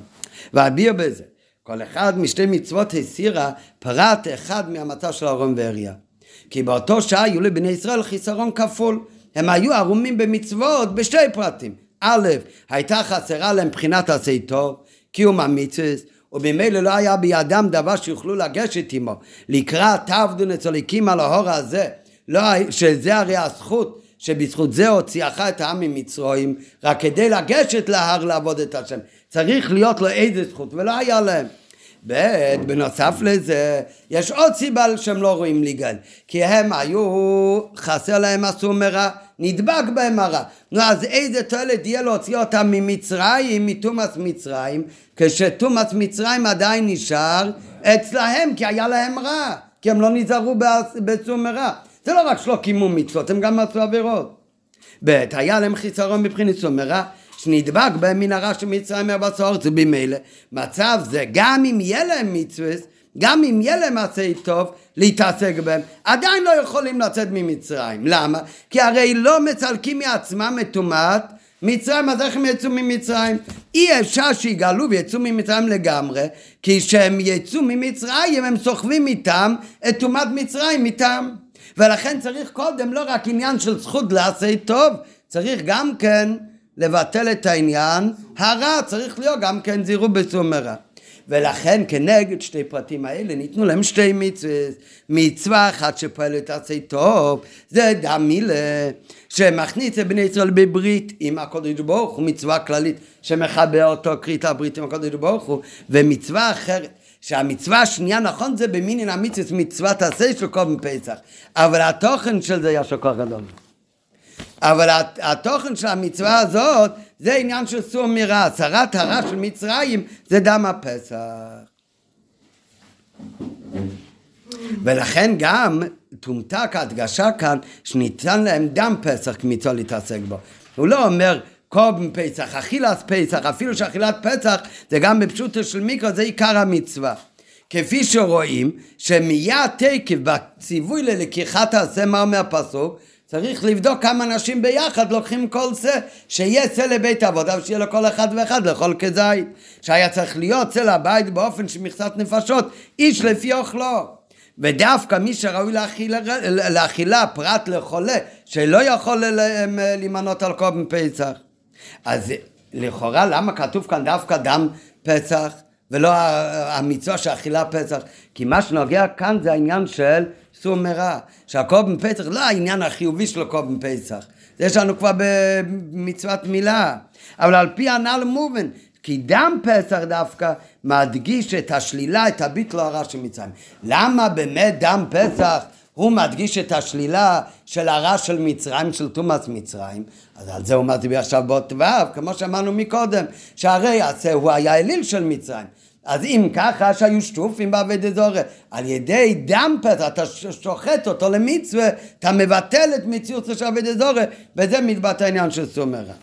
ואביר בזה, כל אחד משתי מצוות הסירה פרט אחד מהמצב של ארום ואריה. כי באותו שעה היו לבני ישראל חיסרון כפול. הם היו ערומים במצוות בשתי פרטים. א', הייתה חסרה להם בחינת עשי טוב, קיום המצווה, וממילא לא היה בידם דבר שיוכלו לגשת עמו. לקראת תעבדו נצוליקים על ההור הזה, לא, שזה הרי הזכות שבזכות זה הוציאך את העם ממצרים, רק כדי לגשת להר לעבוד את השם. צריך להיות לו איזה זכות, ולא היה להם. ב', בנוסף לזה, יש עוד סיבה שהם לא רואים ליגל, כי הם היו, חסר להם אסור מרע, נדבק בהם הרע. נו, אז איזה תועלת יהיה להוציא אותם ממצרים, מתומאס מצרים, כשתומאס מצרים עדיין נשאר אצלהם, כי היה להם רע, כי הם לא נזהרו בסור מרע. זה לא רק שלא קיימו מצוות, הם גם עשו עבירות. ב', היה להם חיסרון מבחינת סור מרע. שנדבק בהם מן הרע של מצרים מהבצורת, ובמילא מצב זה, גם אם יהיה להם מצווה, גם אם יהיה להם מעשי טוב להתעסק בהם, עדיין לא יכולים לצאת ממצרים. למה? כי הרי לא מצלקים מעצמם את טומאת מצרים, אז איך הם יצאו ממצרים? אי אפשר שיגאלו ויצאו ממצרים לגמרי, כי כשהם יצאו ממצרים הם סוחבים איתם את טומאת מצרים איתם. ולכן צריך קודם לא רק עניין של זכות לעשי טוב, צריך גם כן לבטל את העניין, הרע צריך להיות גם כן זירו בסומרה. ולכן כנגד שתי פרטים האלה ניתנו להם שתי מצוות. מצווה אחת שפועלת עשי טוב, זה דם מילה, שמכניס את בני ישראל בברית עם הקודש ברוך הוא, מצווה כללית שמחבר אותו כרית הברית עם הקודש ברוך הוא, ומצווה אחרת. שהמצווה השנייה נכון זה במינין המצוות מצוות עשה של קודם פסח אבל התוכן של זה לו כוח גדול אבל התוכן של המצווה הזאת זה עניין של סור מרע, הצהרת הרע של מצרים זה דם הפסח. ולכן גם תומתק ההדגשה כאן שניתן להם דם פסח כמצווה להתעסק בו. הוא לא אומר קובן פסח, אכילת פסח, אפילו שאכילת פסח זה גם בפשוטו של מיקרו, זה עיקר המצווה. כפי שרואים שמיד תקף בציווי ללקיחת הסמר מהפסוק צריך לבדוק כמה אנשים ביחד לוקחים כל זה, שיהיה צא לבית עבודה ושיהיה לכל אחד ואחד לאכול כזית. שהיה צריך להיות צא לבית באופן שמכסת נפשות, איש לפי אוכלו. ודווקא מי שראוי לאכילה, לאכילה פרט לחולה, שלא יכול להימנות על קודם פסח. אז לכאורה למה כתוב כאן דווקא דם פסח ולא המצווה של אכילה פסח? כי מה שנוגע כאן זה העניין של סור מרע, שהקורבן פסח לא העניין החיובי של הקורבן פסח, זה יש לנו כבר במצוות מילה, אבל על פי הנ"ל מובן, כי דם פסח דווקא מדגיש את השלילה, את הביטלו הרע של מצרים. למה באמת דם פסח הוא מדגיש את השלילה של הרע של מצרים, של תומאס מצרים? אז על זה הוא מדבר עכשיו באות ו', כמו שאמרנו מקודם, שהרי הוא היה אליל של מצרים. אז אם ככה שהיו שטופים בעבד אזורי, על ידי דם פסח אתה שוחט אותו למצווה, אתה מבטל את מציאות של עבד אזורי, וזה מתבטא העניין של סומרה.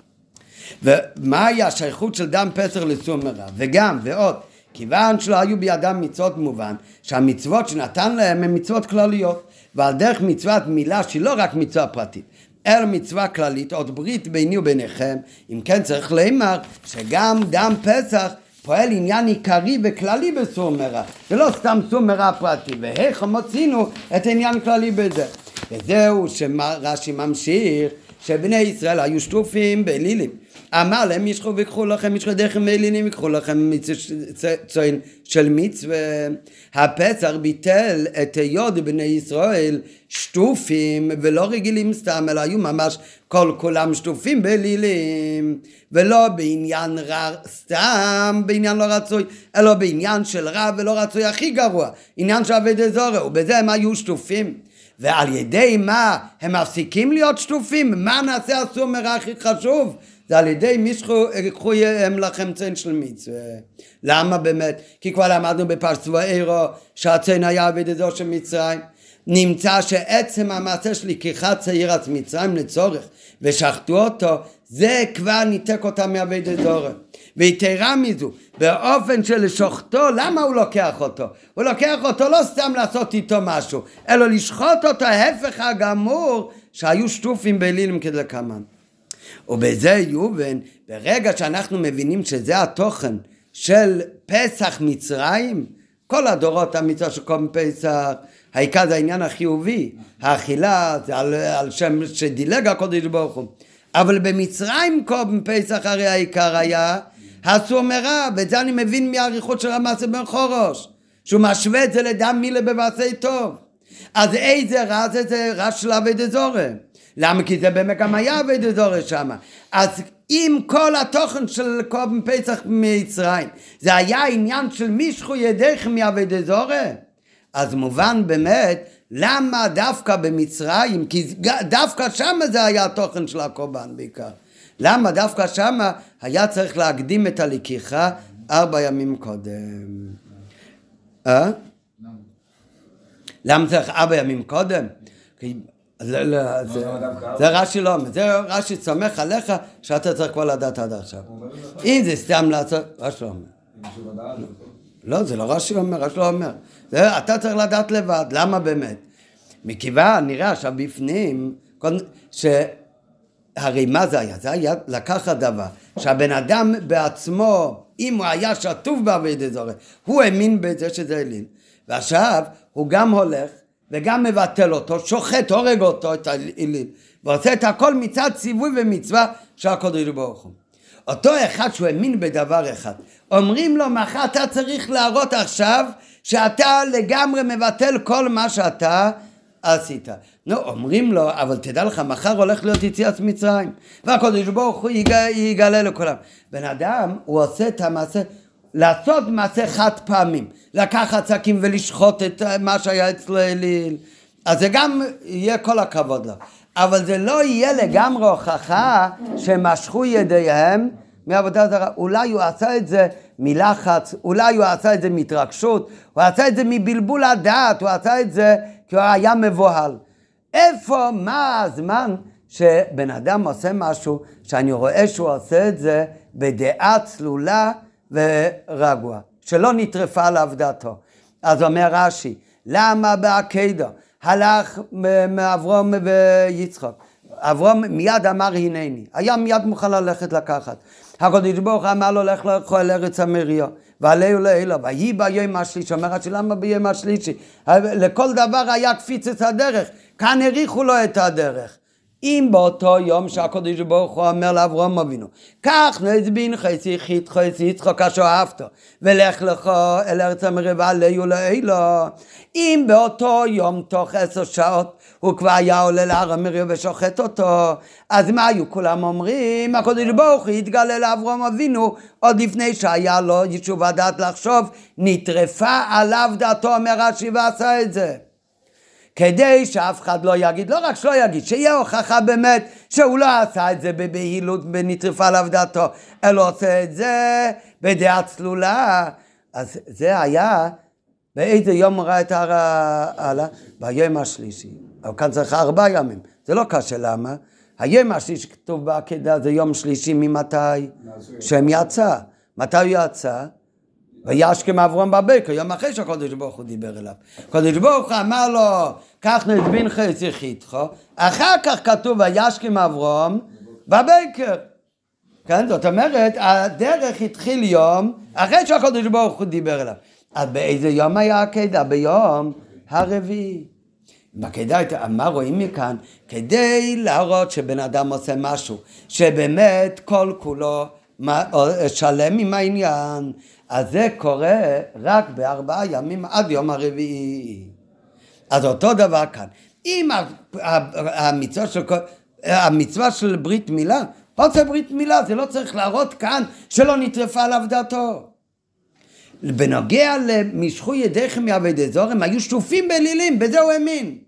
ומהי השייכות של דם פסח לסומרה? וגם, ועוד, כיוון שלא היו בידם מצוות מובן, שהמצוות שנתן להם הן מצוות כלליות, ועל דרך מצוות מילה שהיא לא רק מצווה פרטית, אלא מצווה כללית, עוד ברית ביני וביניכם, אם כן צריך לאמר שגם דם פסח פועל עניין עיקרי וכללי בסור מרע, זה לא סתם סור מרע פרטי, ואיך מוצאינו את העניין כללי בזה. וזהו שרש"י ממשיך, שבני ישראל היו שטופים באלילים. אמר להם ישכו ויקחו לכם משחדיכם מאלילים ויקחו לכם צוין של מצווה. הפצח ביטל את היות בני ישראל שטופים ולא רגילים סתם אלא היו ממש כל כולם שטופים באלילים ולא בעניין רע סתם בעניין לא רצוי אלא בעניין של רע ולא רצוי הכי גרוע עניין של אבי דזורי ובזה הם היו שטופים ועל ידי מה הם מפסיקים להיות שטופים? מה נעשה אסור מרע הכי חשוב? זה על ידי מישכו יקחו הם לכם צן של מצווה. למה באמת? כי כבר למדנו בפרשת ואירו שהצן היה עבודתו של מצרים. נמצא שעצם המעשה של לקיחת צעירת מצרים לצורך ושחטו אותו זה כבר ניתק אותם מעבודת זורם. ויתרה מזו, באופן של שוחטו, למה הוא לוקח אותו? הוא לוקח אותו לא סתם לעשות איתו משהו, אלא לשחוט אותו ההפך הגמור שהיו שטופים באלילים כדלקמן. ובזה יובן, ברגע שאנחנו מבינים שזה התוכן של פסח מצרים, כל הדורות המצווה של קום פסח, העיקר זה העניין החיובי, האכילה זה על, על שם שדילג הקודש ברוך הוא. אבל במצרים קום פסח הרי העיקר היה הסור מרע, ואת זה אני מבין מהאריכות של המעשה בן חורש, שהוא משווה את זה לדם מילה במעשה טוב. אז איזה רע זה זה רע של אבי דזורי. למה? כי זה באמת גם היה אבי זורש שם. אז אם כל התוכן של קורבן פסח ממצרים זה היה עניין של מישכו ידיכם מאבי זורש, אז מובן באמת למה דווקא במצרים, כי דווקא שם זה היה התוכן של הקורבן בעיקר. למה דווקא שם היה צריך להקדים את הלקיחה ארבע ימים קודם. אה? למה צריך ארבע ימים קודם? לא, לא, זה רש"י לא אומר, זה רש"י סומך עליך שאתה צריך כבר לדעת עד עכשיו. אם זה סתם לעשות, רש"י לא אומר. לא, זה לא רש"י אומר, רש"י לא אומר. אתה צריך לדעת לבד, למה באמת? מכיוון, נראה עכשיו בפנים, הרי מה זה היה? זה היה לקחת דבר שהבן אדם בעצמו, אם הוא היה שטוף בעביד אזורי, הוא האמין בזה שזה אליל. ועכשיו הוא גם הולך וגם מבטל אותו, שוחט, הורג אותו, את האליל, ועושה את הכל מצד ציווי ומצווה של הקודש ברוך הוא. אותו אחד שהוא האמין בדבר אחד, אומרים לו, מחר אתה צריך להראות עכשיו שאתה לגמרי מבטל כל מה שאתה עשית. נו, אומרים לו, אבל תדע לך, מחר הולך להיות יציאת מצרים, והקודש ברוך הוא יגלה לכולם. בן אדם, הוא עושה את המעשה, לעשות מעשה חד פעמים, לקחת שקים ולשחוט את מה שהיה אצלו אליל, אז זה גם יהיה כל הכבוד לו. אבל זה לא יהיה לגמרי הוכחה שמשכו ידיהם מעבודה זרה. אולי הוא עשה את זה מלחץ, אולי הוא עשה את זה מהתרגשות, הוא עשה את זה מבלבול הדעת, הוא עשה את זה כי הוא היה מבוהל. איפה, מה הזמן שבן אדם עושה משהו שאני רואה שהוא עושה את זה בדעה צלולה ורגוע, שלא נטרפה עליו דעתו. אז אומר רש"י, למה בעקדה הלך מאברום ויצחק? אברום מיד אמר הנני, היה מיד מוכן ללכת לקחת. הקדוש ברוך אמר לו לך לאכול ארץ המריה. ועליהו לאלה, ויהי ביום השלישי, אומר רש"י למה ביום השלישי? לכל דבר היה קפיצת הדרך, כאן האריכו לו את הדרך. אם באותו יום שהקדוש ברוך הוא אומר לאברהם אבינו, קח נז בנך שיחית חס יצחק אשר אהבת, ולך לך אל ארץ המרבה עליהו לאלו. אם באותו יום תוך עשר שעות הוא כבר היה עולה להר המריה ושוחט אותו, אז מה היו כולם אומרים? הקדוש ברוך הוא התגלה לאברהם אבינו עוד לפני שהיה לו יישוב הדעת לחשוב, נטרפה עליו דעתו אומר רש"י ועשה את זה. כדי שאף אחד לא יגיד, לא רק שלא יגיד, שיהיה הוכחה באמת שהוא לא עשה את זה בבהילות, בנטרפה עליו דעתו, אלא עושה את זה בדעה צלולה. אז זה היה, באיזה יום ראה את הר העלה? ביום השלישי. אבל כאן צריך ארבעה ימים, זה לא קשה, למה? היום השלישי שכתוב בעקדה זה יום שלישי ממתי? שהם יצא. מתי הוא יצא? וישכם אברהם בבקר, יום אחרי שהקדוש ברוך הוא דיבר אליו. הקדוש ברוך הוא אמר לו, קח נזבין חץ יחידך, אחר כך כתוב וישכם אברהם בבקר. כן, זאת אומרת, הדרך התחיל יום אחרי שהקדוש ברוך הוא דיבר אליו. אז באיזה יום היה העקדה? ביום הרביעי. בקדה, מה רואים מכאן? כדי להראות שבן אדם עושה משהו, שבאמת כל כולו שלם עם העניין, אז זה קורה רק בארבעה ימים עד יום הרביעי. אז אותו דבר כאן. אם המצווה של, המצווה של ברית מילה, רוצה ברית מילה, זה לא צריך להראות כאן שלא נטרפה עליו דעתו. בנוגע למשכו ידיכם מעבדי זור, הם היו שטופים באלילים, בזה הוא האמין.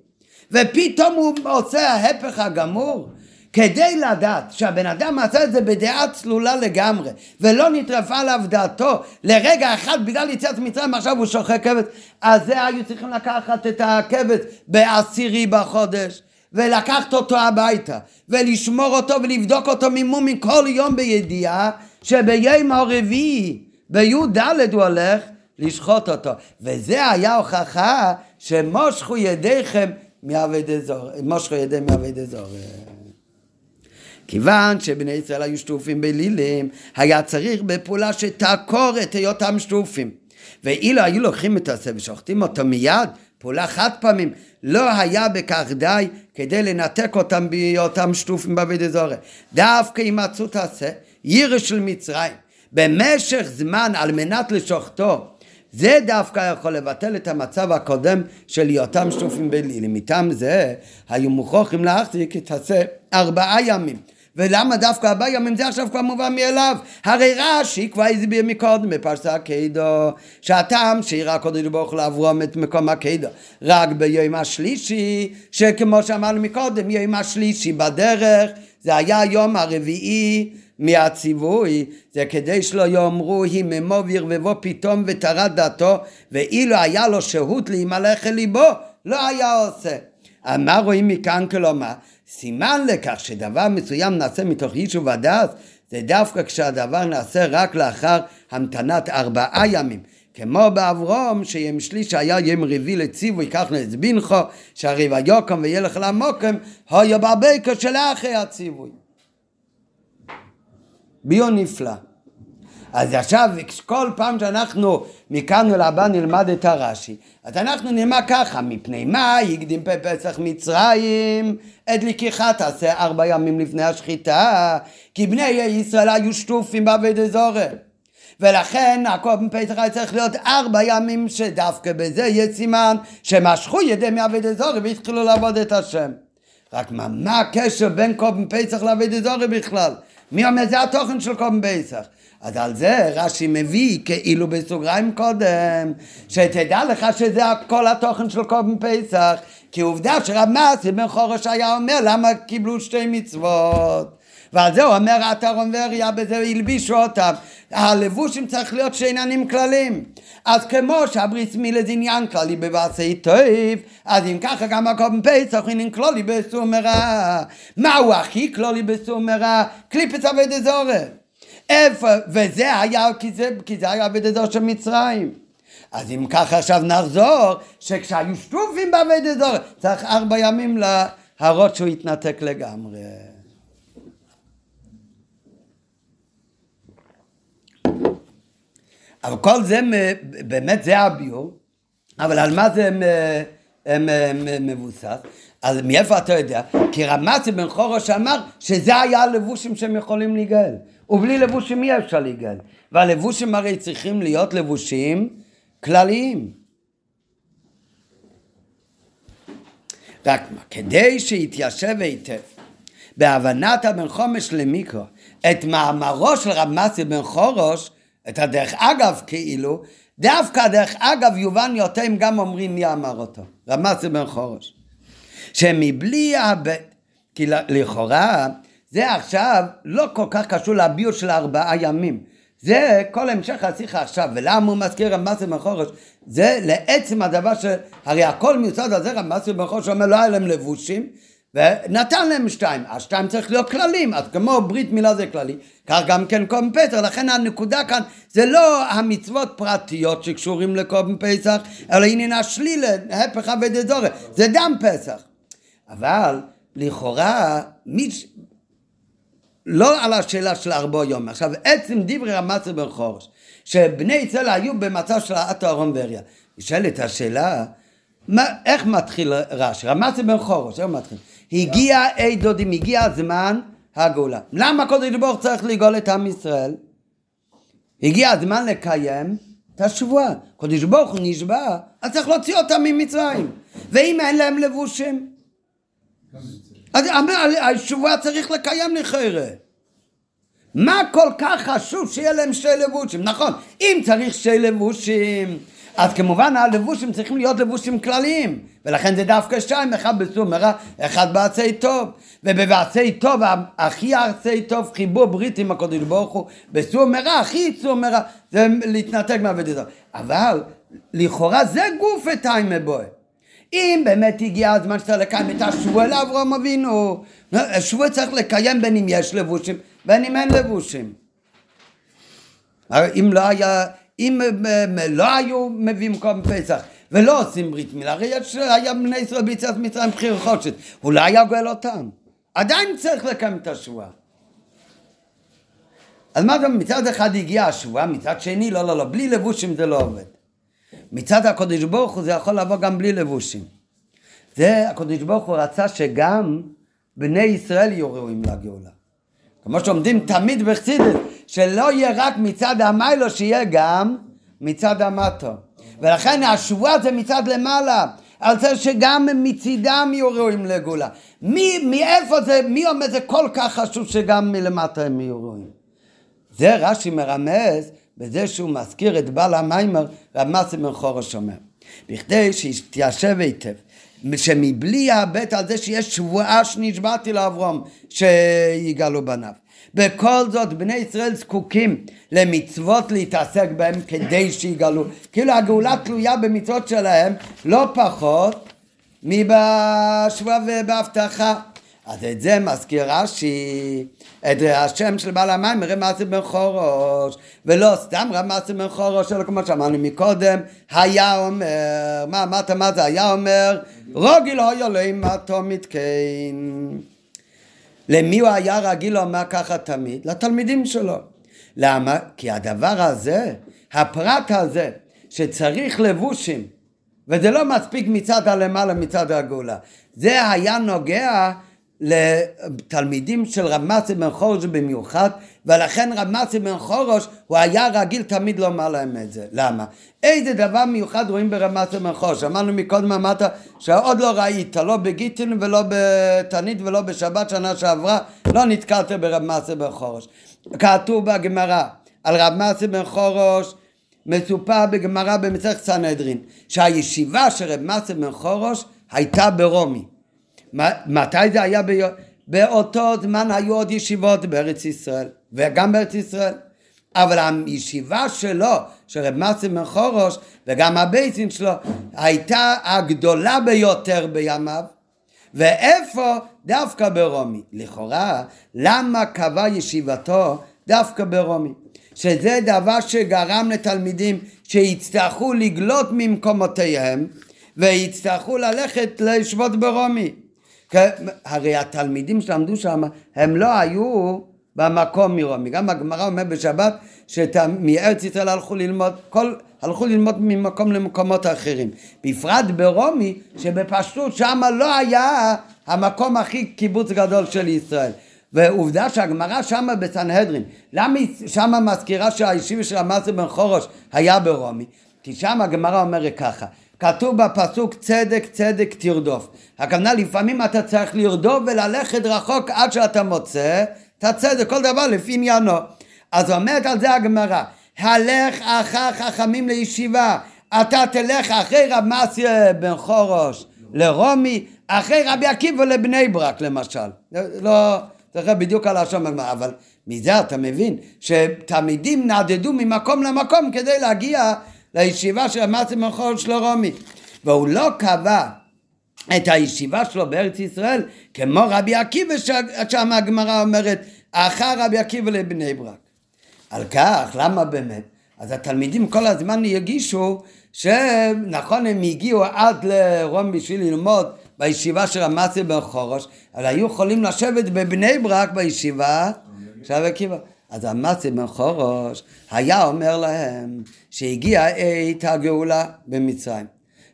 ופתאום הוא עושה ההפך הגמור. כדי לדעת שהבן אדם עשה את זה בדעה צלולה לגמרי ולא נטרפה עליו דעתו לרגע אחד בגלל יציאת מצרים עכשיו הוא שוחק כבש אז זה היו צריכים לקחת את הכבש בעשירי בחודש ולקחת אותו הביתה ולשמור אותו ולבדוק אותו ממומי כל יום בידיעה שביום הרביעי בי"ד הוא הולך לשחוט אותו. וזה היה הוכחה שמושכו ידיכם מעבדי זור, מושכו ידיהם מעבדי זור כיוון שבני ישראל היו שטופים בלילים, היה צריך בפעולה שתעקור את היותם שטופים. ואילו היו לוקחים את השה ושוחטים אותו מיד, פעולה חד פעמים, לא היה בכך די כדי לנתק אותם בהיותם שטופים בעביד אזורי. דווקא מצאו את השה, ירש של מצרים, במשך זמן על מנת לשוחטו, זה דווקא יכול לבטל את המצב הקודם של היותם שטופים בלילים. מטעם זה היו מוכרחים להחזיק את הזה ארבעה ימים. ולמה דווקא ארבעה ימים זה עכשיו כבר מובן מאליו? הרי רש"י כבר הסביר מקודם בפרסה הקדו שהטעם שיראה הקודש ברוך הוא לאברום את מקום הקדו רק ביום השלישי שכמו שאמרנו מקודם יום השלישי בדרך זה היה היום הרביעי מהציווי זה כדי שלא יאמרו היממו וירבבו פתאום וטרד דתו ואילו היה לו שהות להימלך אל ליבו לא היה עושה. מה רואים מכאן כלומר? סימן לכך שדבר מסוים נעשה מתוך יישוב הדעת זה דווקא כשהדבר נעשה רק לאחר המתנת ארבעה ימים כמו באברום שיום שליש היה יום רביעי לציווי כך נזבינכו שהרי ויוקם וילך למוקם היה בבקר שלאחרי הציווי ביו נפלא. אז עכשיו, כל פעם שאנחנו מכאן ולבא נלמד את הרש"י, אז אנחנו נלמד ככה, מפני מה הקדים פסח מצרים את לקיחת עשה ארבע ימים לפני השחיטה, כי בני ישראל היו שטופים בעבד אזורי. ולכן הקורבן פסח היה צריך להיות ארבע ימים שדווקא בזה יהיה סימן שמשכו ידי מעבד אזורי והתחילו לעבוד את השם. רק מה, מה הקשר בין קורבן פסח לעבד אזורי בכלל? מי אומר זה התוכן של קורבן פסח? אז על זה רש"י מביא כאילו בסוגריים קודם, שתדע לך שזה כל התוכן של קורבן פסח, כי עובדה שרב מסי בן חורש היה אומר למה קיבלו שתי מצוות. ועל זה הוא אומר עטרון ואריה בזה הלבישו אותם. הלבושים צריך להיות שעניינים כלליים. אז כמו שהבריס מילה זה עניין כללי בבעשי טוב, אז אם ככה גם הקורבן פסח עניין כללי בסור מרע. מהו הכי כללי בסור מרע? קליפס אבד אזורי. איפה, וזה היה, כי זה, כי זה היה אבד אזור של מצרים. אז אם ככה עכשיו נחזור, שכשהיו שטופים באבד אזור, צריך ארבע ימים להראות שהוא התנתק לגמרי. אבל כל זה באמת זה הביור, אבל על מה זה מבוסס? אז מאיפה אתה יודע? כי רמצי בן חורש אמר שזה היה הלבושים שהם יכולים להיגאל. ובלי לבושים אי אפשר להיגאל. והלבושים הרי צריכים להיות לבושים כלליים. רק מה, כדי שיתיישב היטב בהבנת הבן חומש למיקרו את מאמרו של רב מסי בן חורש, את הדרך אגב כאילו, דווקא דרך אגב יובן יותר אם גם אומרים מי אמר אותו, רב מסי בן חורש. שמבלי הב... כי לכאורה זה עכשיו לא כל כך קשור לביור של ארבעה ימים. זה כל המשך השיחה עכשיו, ולמה הוא מזכיר רמסי בן חורש? זה לעצם הדבר ש... הרי הכל מיוסד על זה רמסי בן חורש אומר לא היה להם לבושים, ונתן להם שתיים, השתיים צריך להיות כללים, אז כמו ברית מילה זה כללי, כך גם כן קום פסח, לכן הנקודה כאן זה לא המצוות פרטיות שקשורים לקום פסח, אלא עניין השלילה, הפך אבד אזורי, זה דם פסח. אבל לכאורה, מי, לא על השאלה של ארבע יום. עכשיו, עצם דברי רמצה בן חורש, שבני ישראל היו במצב של עטו אהרון בריה. נשאלת השאלה, מה, איך מתחיל רש"י? רמצה בן חורש, איך מתחיל? הגיע אי דודים, הגיע הזמן הגאולה. למה קודש ברוך צריך לגאול את עם ישראל? הגיע הזמן לקיים את השבועה. קודש ברוך הוא נשבע, אז צריך להוציא אותם ממצרים. ואם אין להם לבושים, אז השבועה צריך לקיים לכאורה. מה כל כך חשוב שיהיה להם שתי לבושים? נכון, אם צריך שתי לבושים, אז כמובן הלבושים צריכים להיות לבושים כלליים, ולכן זה דווקא שתיים, אחד בסור מרע, אחד בעשי טוב. ובבעשי טוב, הכי עשי טוב, חיבור ברית עם הקודש ברוך הוא, בסור מרע, הכי סור מרע, זה להתנתק מהעבודה. אבל לכאורה זה גוף טיימה בוי. אם באמת הגיע הזמן שצריך לקיים את השבוע לאברהם אבינו, השבוע צריך לקיים בין אם יש לבושים בין אם אין לבושים. אם לא היה, אם לא היו מביאים קום פסח ולא עושים ברית מילה, הרי יש, היה בני ישראל ביציאת מצרים בחיר חושת, הוא לא היה גואל אותם. עדיין צריך לקיים את השבועה. אז מה גם מצד אחד הגיעה השבועה, מצד שני לא לא לא, בלי לבושים זה לא עובד. מצד הקודש ברוך הוא זה יכול לבוא גם בלי לבושים. זה הקודש ברוך הוא רצה שגם בני ישראל יהיו ראויים לגאולה. כמו שעומדים תמיד בחסידת, שלא יהיה רק מצד המיילו, שיהיה גם מצד המטו. ולכן השבועה זה מצד למעלה, על זה שגם מצידם יהיו ראויים לגאולה. מי, מאיפה זה, מי אומר זה כל כך חשוב שגם מלמטה הם יהיו ראויים? זה רש"י מרמז בזה שהוא מזכיר את בעל המיימר רמסי בן חורש אומר. בכדי שיתיישב היטב, שמבלי יאבד על זה שיש שבועה שנשבעתי לאברום שיגאלו בניו. בכל זאת בני ישראל זקוקים למצוות להתעסק בהם כדי שיגאלו. כאילו הגאולה תלויה במצוות שלהם לא פחות מבשבועה ובהבטחה. אז את זה מזכיר רש"י, את השם של בעל המים רמסי בן חורוש, ולא סתם רמסי בן חורוש, אלא כמו שאמרנו מקודם, היה אומר, מה אמרת מה זה היה אומר? רוגיל היה לאמתו מתקן. למי הוא היה רגיל לומר ככה תמיד? לתלמידים שלו. למה? כי הדבר הזה, הפרט הזה, שצריך לבושים, וזה לא מספיק מצד הלמעלה, מצד הגאולה. זה היה נוגע לתלמידים של רב מסי בן חורש במיוחד, ולכן רב מסי בן חורש הוא היה רגיל תמיד לומר להם את זה. למה? איזה דבר מיוחד רואים ברב מסי בן חורש? אמרנו מקודם אמרת שעוד לא ראית, לא בגיטין ולא בתנית ולא בשבת שנה שעברה, לא נתקלת ברב מסי בן חורש. כתוב בגמרא על רב מסי בן חורש מסופר בגמרא במסכת סנהדרין שהישיבה של רב מסי בן חורש הייתה ברומי מתי זה היה? ב... באותו זמן היו עוד ישיבות בארץ ישראל, וגם בארץ ישראל. אבל הישיבה שלו, של רב מסי מחורוש, וגם הבייסין שלו, הייתה הגדולה ביותר בימיו. ואיפה? דווקא ברומי. לכאורה, למה קבע ישיבתו דווקא ברומי? שזה דבר שגרם לתלמידים שיצטרכו לגלות ממקומותיהם ויצטרכו ללכת לשבות ברומי. הרי התלמידים שלמדו שם, הם לא היו במקום מרומי. גם הגמרא אומר בשבת שמארץ ישראל הלכו ללמוד, כל, הלכו ללמוד ממקום למקומות אחרים. בפרט ברומי, שבפשטות שם לא היה המקום הכי קיבוץ גדול של ישראל. ועובדה שהגמרא שמה בסנהדרין, למה היא שמה מזכירה שהישיבה של המסר בן חורש היה ברומי? כי שם הגמרא אומרת ככה, כתוב בפסוק צדק צדק תרדוף. הכוונה לפעמים אתה צריך לרדוף וללכת רחוק עד שאתה מוצא את הצדק, כל דבר לפי עניינו. אז אומרת על זה הגמרא, הלך אחר חכמים לישיבה, אתה תלך אחרי רב מסיה בן חורוש לרומי, אחרי רבי עקיבא לבני ברק למשל. לא, צריך בדיוק על השם, אבל מזה אתה מבין שתלמידים נדדו ממקום למקום כדי להגיע לישיבה של המעשה מחול שלו רומי. והוא לא קבע את הישיבה שלו בארץ ישראל כמו רבי עקיבא שם הגמרא אומרת אחר רבי עקיבא לבני ברק. על כך, למה באמת? אז התלמידים כל הזמן יגישו שנכון הם הגיעו עד לרום בשביל ללמוד בישיבה של המעשה בן חורש, אבל היו יכולים לשבת בבני ברק בישיבה של רבי עקיבא. אז המסי בן חורש היה אומר להם שהגיע עת הגאולה במצרים.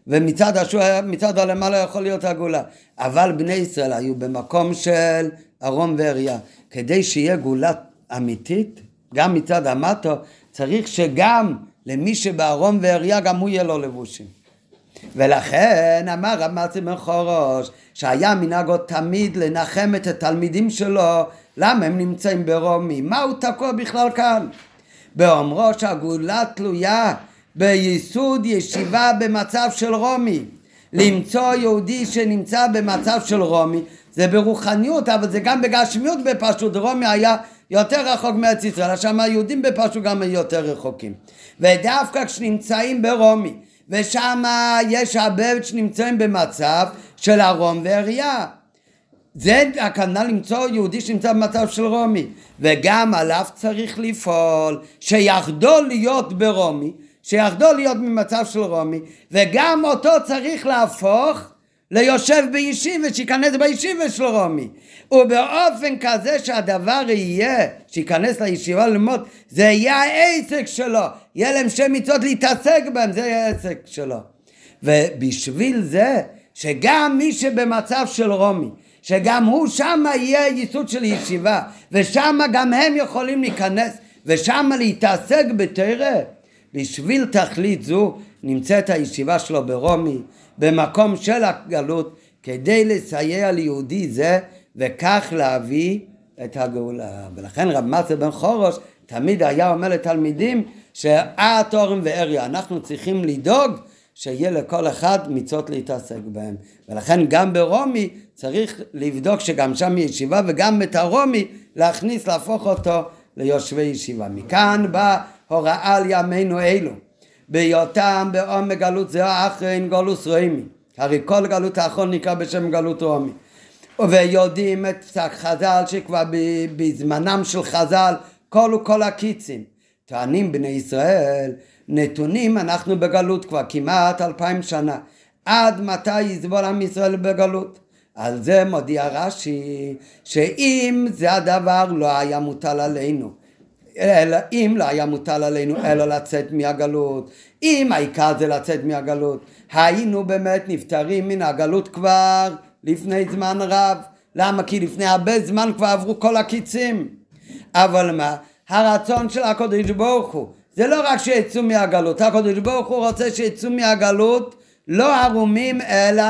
ומצד השוע, מצד הלמעלה יכול להיות הגאולה. אבל בני ישראל היו במקום של ארום ואריה. כדי שיהיה גאולה אמיתית, גם מצד המטו, צריך שגם למי שבארום ואריה, גם הוא יהיה לו לבושים. ולכן אמר רב מצי בן חורש, שהיה מנהגו תמיד לנחם את התלמידים שלו למה הם נמצאים ברומי? מה הוא תקוע בכלל כאן? באומרו שהגאולה תלויה בייסוד ישיבה במצב של רומי. למצוא יהודי שנמצא במצב של רומי זה ברוחניות אבל זה גם בגשמיות בפשוט. רומי היה יותר רחוק מארץ ישראל שם היהודים בפשוט גם יותר רחוקים. ודווקא כשנמצאים ברומי ושם יש הרבה שנמצאים במצב של ארום ואריה זה הכוונה למצוא יהודי שנמצא במצב של רומי. וגם עליו צריך לפעול שיחדול להיות ברומי שיחדול להיות ממצב של רומי וגם אותו צריך להפוך ליושב בישיבה שייכנס בישיבה של רומי. ובאופן כזה שהדבר יהיה שייכנס לישיבה ללמוד זה יהיה העסק שלו. יהיה להם שם מצוות להתעסק בהם זה יהיה העסק שלו. ובשביל זה שגם מי שבמצב של רומי שגם הוא שם יהיה ייסוד של ישיבה, ושם גם הם יכולים להיכנס, ושם להתעסק בתרא, בשביל תכלית זו נמצאת הישיבה שלו ברומי, במקום של הגלות, כדי לסייע ליהודי זה וכך להביא את הגאולה. ולכן רב מצה בן חורוש תמיד היה אומר לתלמידים שאת אורם ואריה, אנחנו צריכים לדאוג שיהיה לכל אחד מצוות להתעסק בהם. ולכן גם ברומי צריך לבדוק שגם שם ישיבה וגם את הרומי להכניס, להפוך אותו ליושבי ישיבה. מכאן באה הוראה על ימינו אלו. בהיותם בעומק גלות זה אחרין גולוס רומי. הרי כל גלות האחרון נקרא בשם גלות רומי. ויודעים את פסק חז"ל שכבר בזמנם של חז"ל כל וכל הקיצים. טוענים בני ישראל, נתונים אנחנו בגלות כבר כמעט אלפיים שנה. עד מתי יסבול עם ישראל בגלות? על זה מודיע רש"י, שאם זה הדבר לא היה מוטל עלינו, אלא אם לא היה מוטל עלינו אלא לצאת מהגלות, אם העיקר זה לצאת מהגלות, היינו באמת נפטרים מן הגלות כבר לפני זמן רב. למה? כי לפני הרבה זמן כבר עברו כל הקיצים. אבל מה? הרצון של הקדוש ברוך הוא זה לא רק שיצאו מהגלות, הקדוש ברוך הוא רוצה שיצאו מהגלות לא ערומים אלא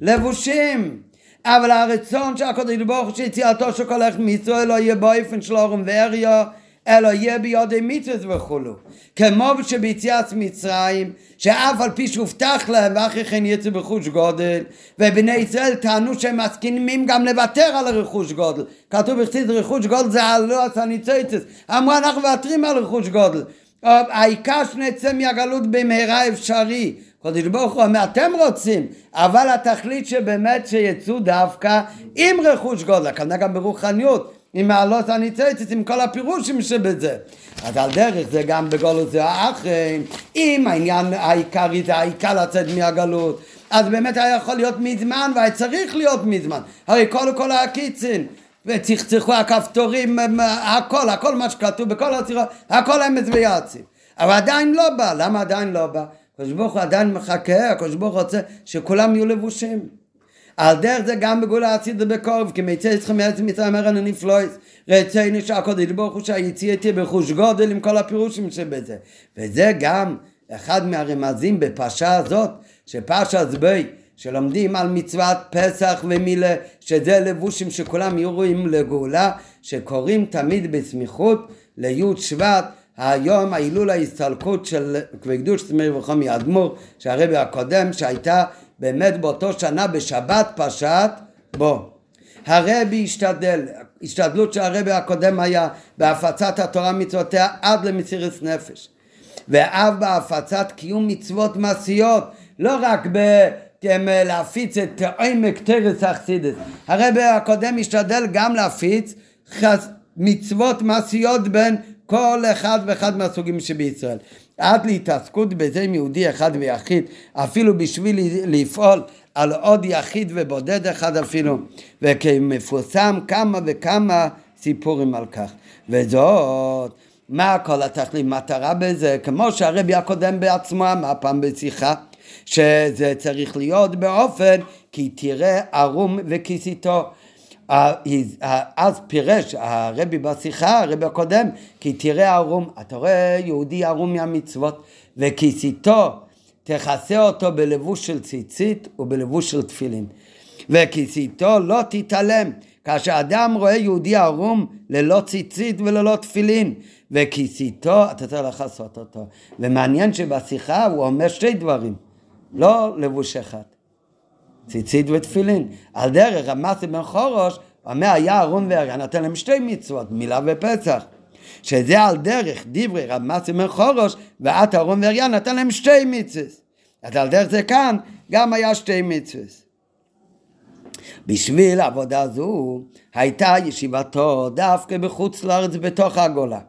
לבושים. אבל הרצון של הקדוש ברוך הוא שיציאתו של כל אחד מישראל לא יהיה באופן של אורם ואריו אלא יהיה בידי מצוות וכולו. כמו שביציאת מצרים, שאף על פי שהובטח להם ואחרי כן יצאו בחוש גודל, ובני ישראל טענו שהם מסכימים גם לוותר על הרכוש גודל. כתוב בכתיב רכוש גודל זה לא הסניצייטס. אמרו אנחנו מוותרים על רכוש גודל. העיקר שנצא מהגלות במהרה אפשרי. קודש ברוך הוא אומר, אתם רוצים, אבל התכלית שבאמת שיצאו דווקא עם רכוש גודל, כנראה גם ברוחניות. עם מעלות הניצצת, עם כל הפירושים שבזה. אז על דרך זה גם בגולות זה האחרים, אם העניין העיקרי זה העיקר לצאת מהגלות, אז באמת היה יכול להיות מזמן והיה צריך להיות מזמן. הרי כל כל הקיצין, וצחצחו הכפתורים, הכל, הכל מה שכתוב בכל הצירות, הכל אמץ ויעצים. אבל עדיין לא בא, למה עדיין לא בא? הקדוש ברוך הוא עדיין מחכה, הקדוש ברוך הוא רוצה שכולם יהיו לבושים. על דרך זה גם בגולה עשית בקורב, כי מצא יצחם מארץ מצרים אומר אני נפלויס. רצינו שהקודש ברוך הוא שהיציאה תהיה בחוש גודל עם כל הפירושים שבזה. וזה גם אחד מהרמזים בפרשה הזאת, שפרשה זבי, שלומדים על מצוות פסח ומילה, שזה לבושים שכולם יהיו רואים לגאולה, שקוראים תמיד בסמיכות לי' שבט. היום ההילול ההסתלקות של קדוש צמיר וחומי אדמו"ר, שהרבי הקודם שהייתה באמת באותו שנה בשבת פרשת בו. הרבי השתדל, השתדלות שהרבי הקודם היה בהפצת התורה מצוותיה עד למסירת נפש. ואף בהפצת קיום מצוות מעשיות, לא רק ב... להפיץ את עמק תרס אכסידס. הרבי הקודם השתדל גם להפיץ חס... מצוות מעשיות בין כל אחד ואחד מהסוגים שבישראל. עד להתעסקות בזה עם יהודי אחד ויחיד, אפילו בשביל לפעול על עוד יחיד ובודד אחד אפילו, וכמפורסם כמה וכמה סיפורים על כך. וזאת, מה כל התכלית, מטרה בזה, כמו שהרבי הקודם בעצמו אמר פעם בשיחה, שזה צריך להיות באופן כי תראה ערום וכיסיתו. אז פירש הרבי בשיחה, הרבי הקודם, כי תראה ערום, אתה רואה יהודי ערום מהמצוות, וכיסיתו תכסה אותו בלבוש של ציצית ובלבוש של תפילין. וכיסיתו לא תתעלם, כאשר אדם רואה יהודי ערום ללא ציצית וללא תפילין, וכיסיתו אתה צריך לכסות אותו. ומעניין שבשיחה הוא אומר שתי דברים, לא לבוש אחד. ציצית ותפילין. על דרך המסי בן חורוש אומר היה אהרון ואריה נתן להם שתי מצוות, מילה ופצח. שזה על דרך דברי רב מסי בן חורוש ואת אהרון ואריה נתן להם שתי מצוות. אז על דרך זה כאן גם היה שתי מצוות. בשביל עבודה זו הייתה ישיבתו דווקא בחוץ לארץ בתוך הגולה.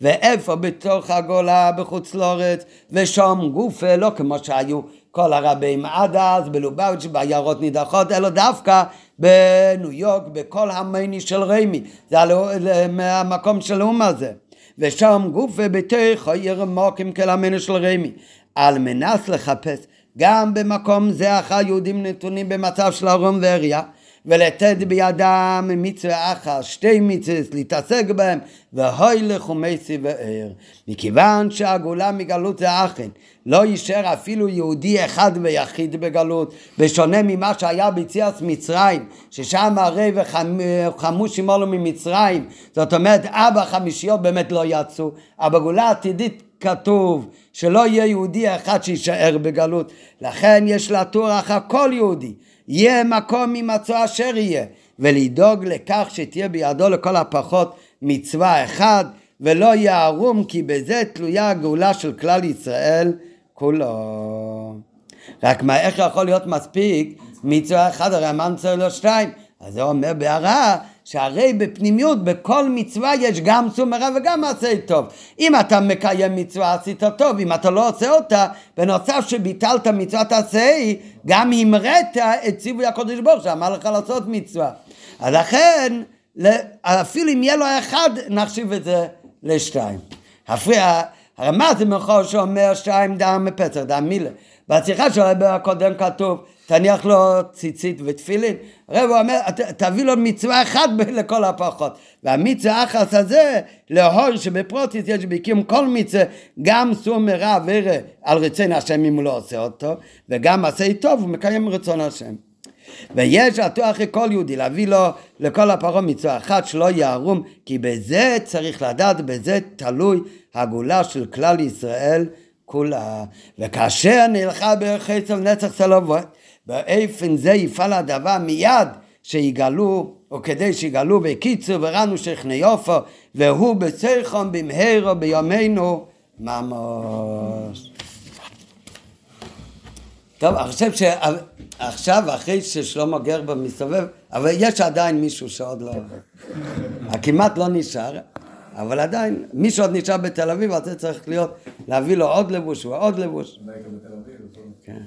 ואיפה בתוך הגולה בחוץ לארץ ושם גופה לא כמו שהיו כל הרבים עד אז בלובביץ' בעיירות נידחות, אלא דווקא בניו יורק, בכל המייני של ריימי, זה מהמקום של האום הזה. ושם גוף ובתוך העיר מוקים כלמנו של ריימי, על מנס לחפש גם במקום זה אחר יהודים נתונים במצב של ארון ואריה, ולתת בידם מצווה אחת, שתי מצוות, להתעסק בהם, והוי לחומסי וער. מכיוון שהגאולה מגלות זה אכן, לא יישאר אפילו יהודי אחד ויחיד בגלות, בשונה ממה שהיה ביציאת מצרים, ששם הרי וחמוש עמנו ממצרים, זאת אומרת אבא חמישיות באמת לא יצאו, אבל בגאולה העתידית כתוב שלא יהיה יהודי אחד שיישאר בגלות, לכן יש לתור אחר כל יהודי, יהיה מקום ממצוא אשר יהיה, ולדאוג לכך שתהיה בידו לכל הפחות מצווה אחד, ולא יהיה ערום כי בזה תלויה הגאולה של כלל ישראל כולו. רק מה, איך יכול להיות מספיק מצווה אחד, הרי אמרנו צריך להיות שתיים. אז זה אומר בהערה שהרי בפנימיות בכל מצווה יש גם סור מרע וגם מעשה טוב. אם אתה מקיים מצווה עשית טוב, אם אתה לא עושה אותה, בנוסף שביטלת מצוות עשה, גם המראת את ציווי הקודש ברוך שאמר לך לעשות מצווה. אז לכן, אפילו אם יהיה לו אחד, נחשיב את זה לשתיים. הפריע, זה מכל שאומר שתיים דם מפצח, דם מילה? בשיחה של הרב הקודם כתוב תניח לו ציצית ותפילין. הרב אומר, תביא לו מצווה אחת לכל הפחות. והמצווה האחת הזה, להור שבפרוטיס יש בקיום כל מצווה, גם סור מרע ורע על רצון השם אם הוא לא עושה אותו, וגם עשה טוב הוא מקיים רצון השם. ויש עטו אחרי כל יהודי להביא לו לכל הפרות מצווה אחת שלא יערום כי בזה צריך לדעת, בזה תלוי הגאולה של כלל ישראל כולה. וכאשר נלכה בחצר נצח סלובות באופן זה יפעל הדבר מיד שיגלו, או כדי שיגלו בקיצור וראנו שכניופו, והוא בצריכון במהרו בימינו ממש. טוב, אני חושב שעכשיו, אחרי ששלמה גרבר מסתובב, אבל יש עדיין מישהו שעוד לא... כמעט לא נשאר, אבל עדיין, מי שעוד נשאר בתל אביב, אז זה צריך להיות, להביא לו עוד לבוש ועוד לבוש. כן.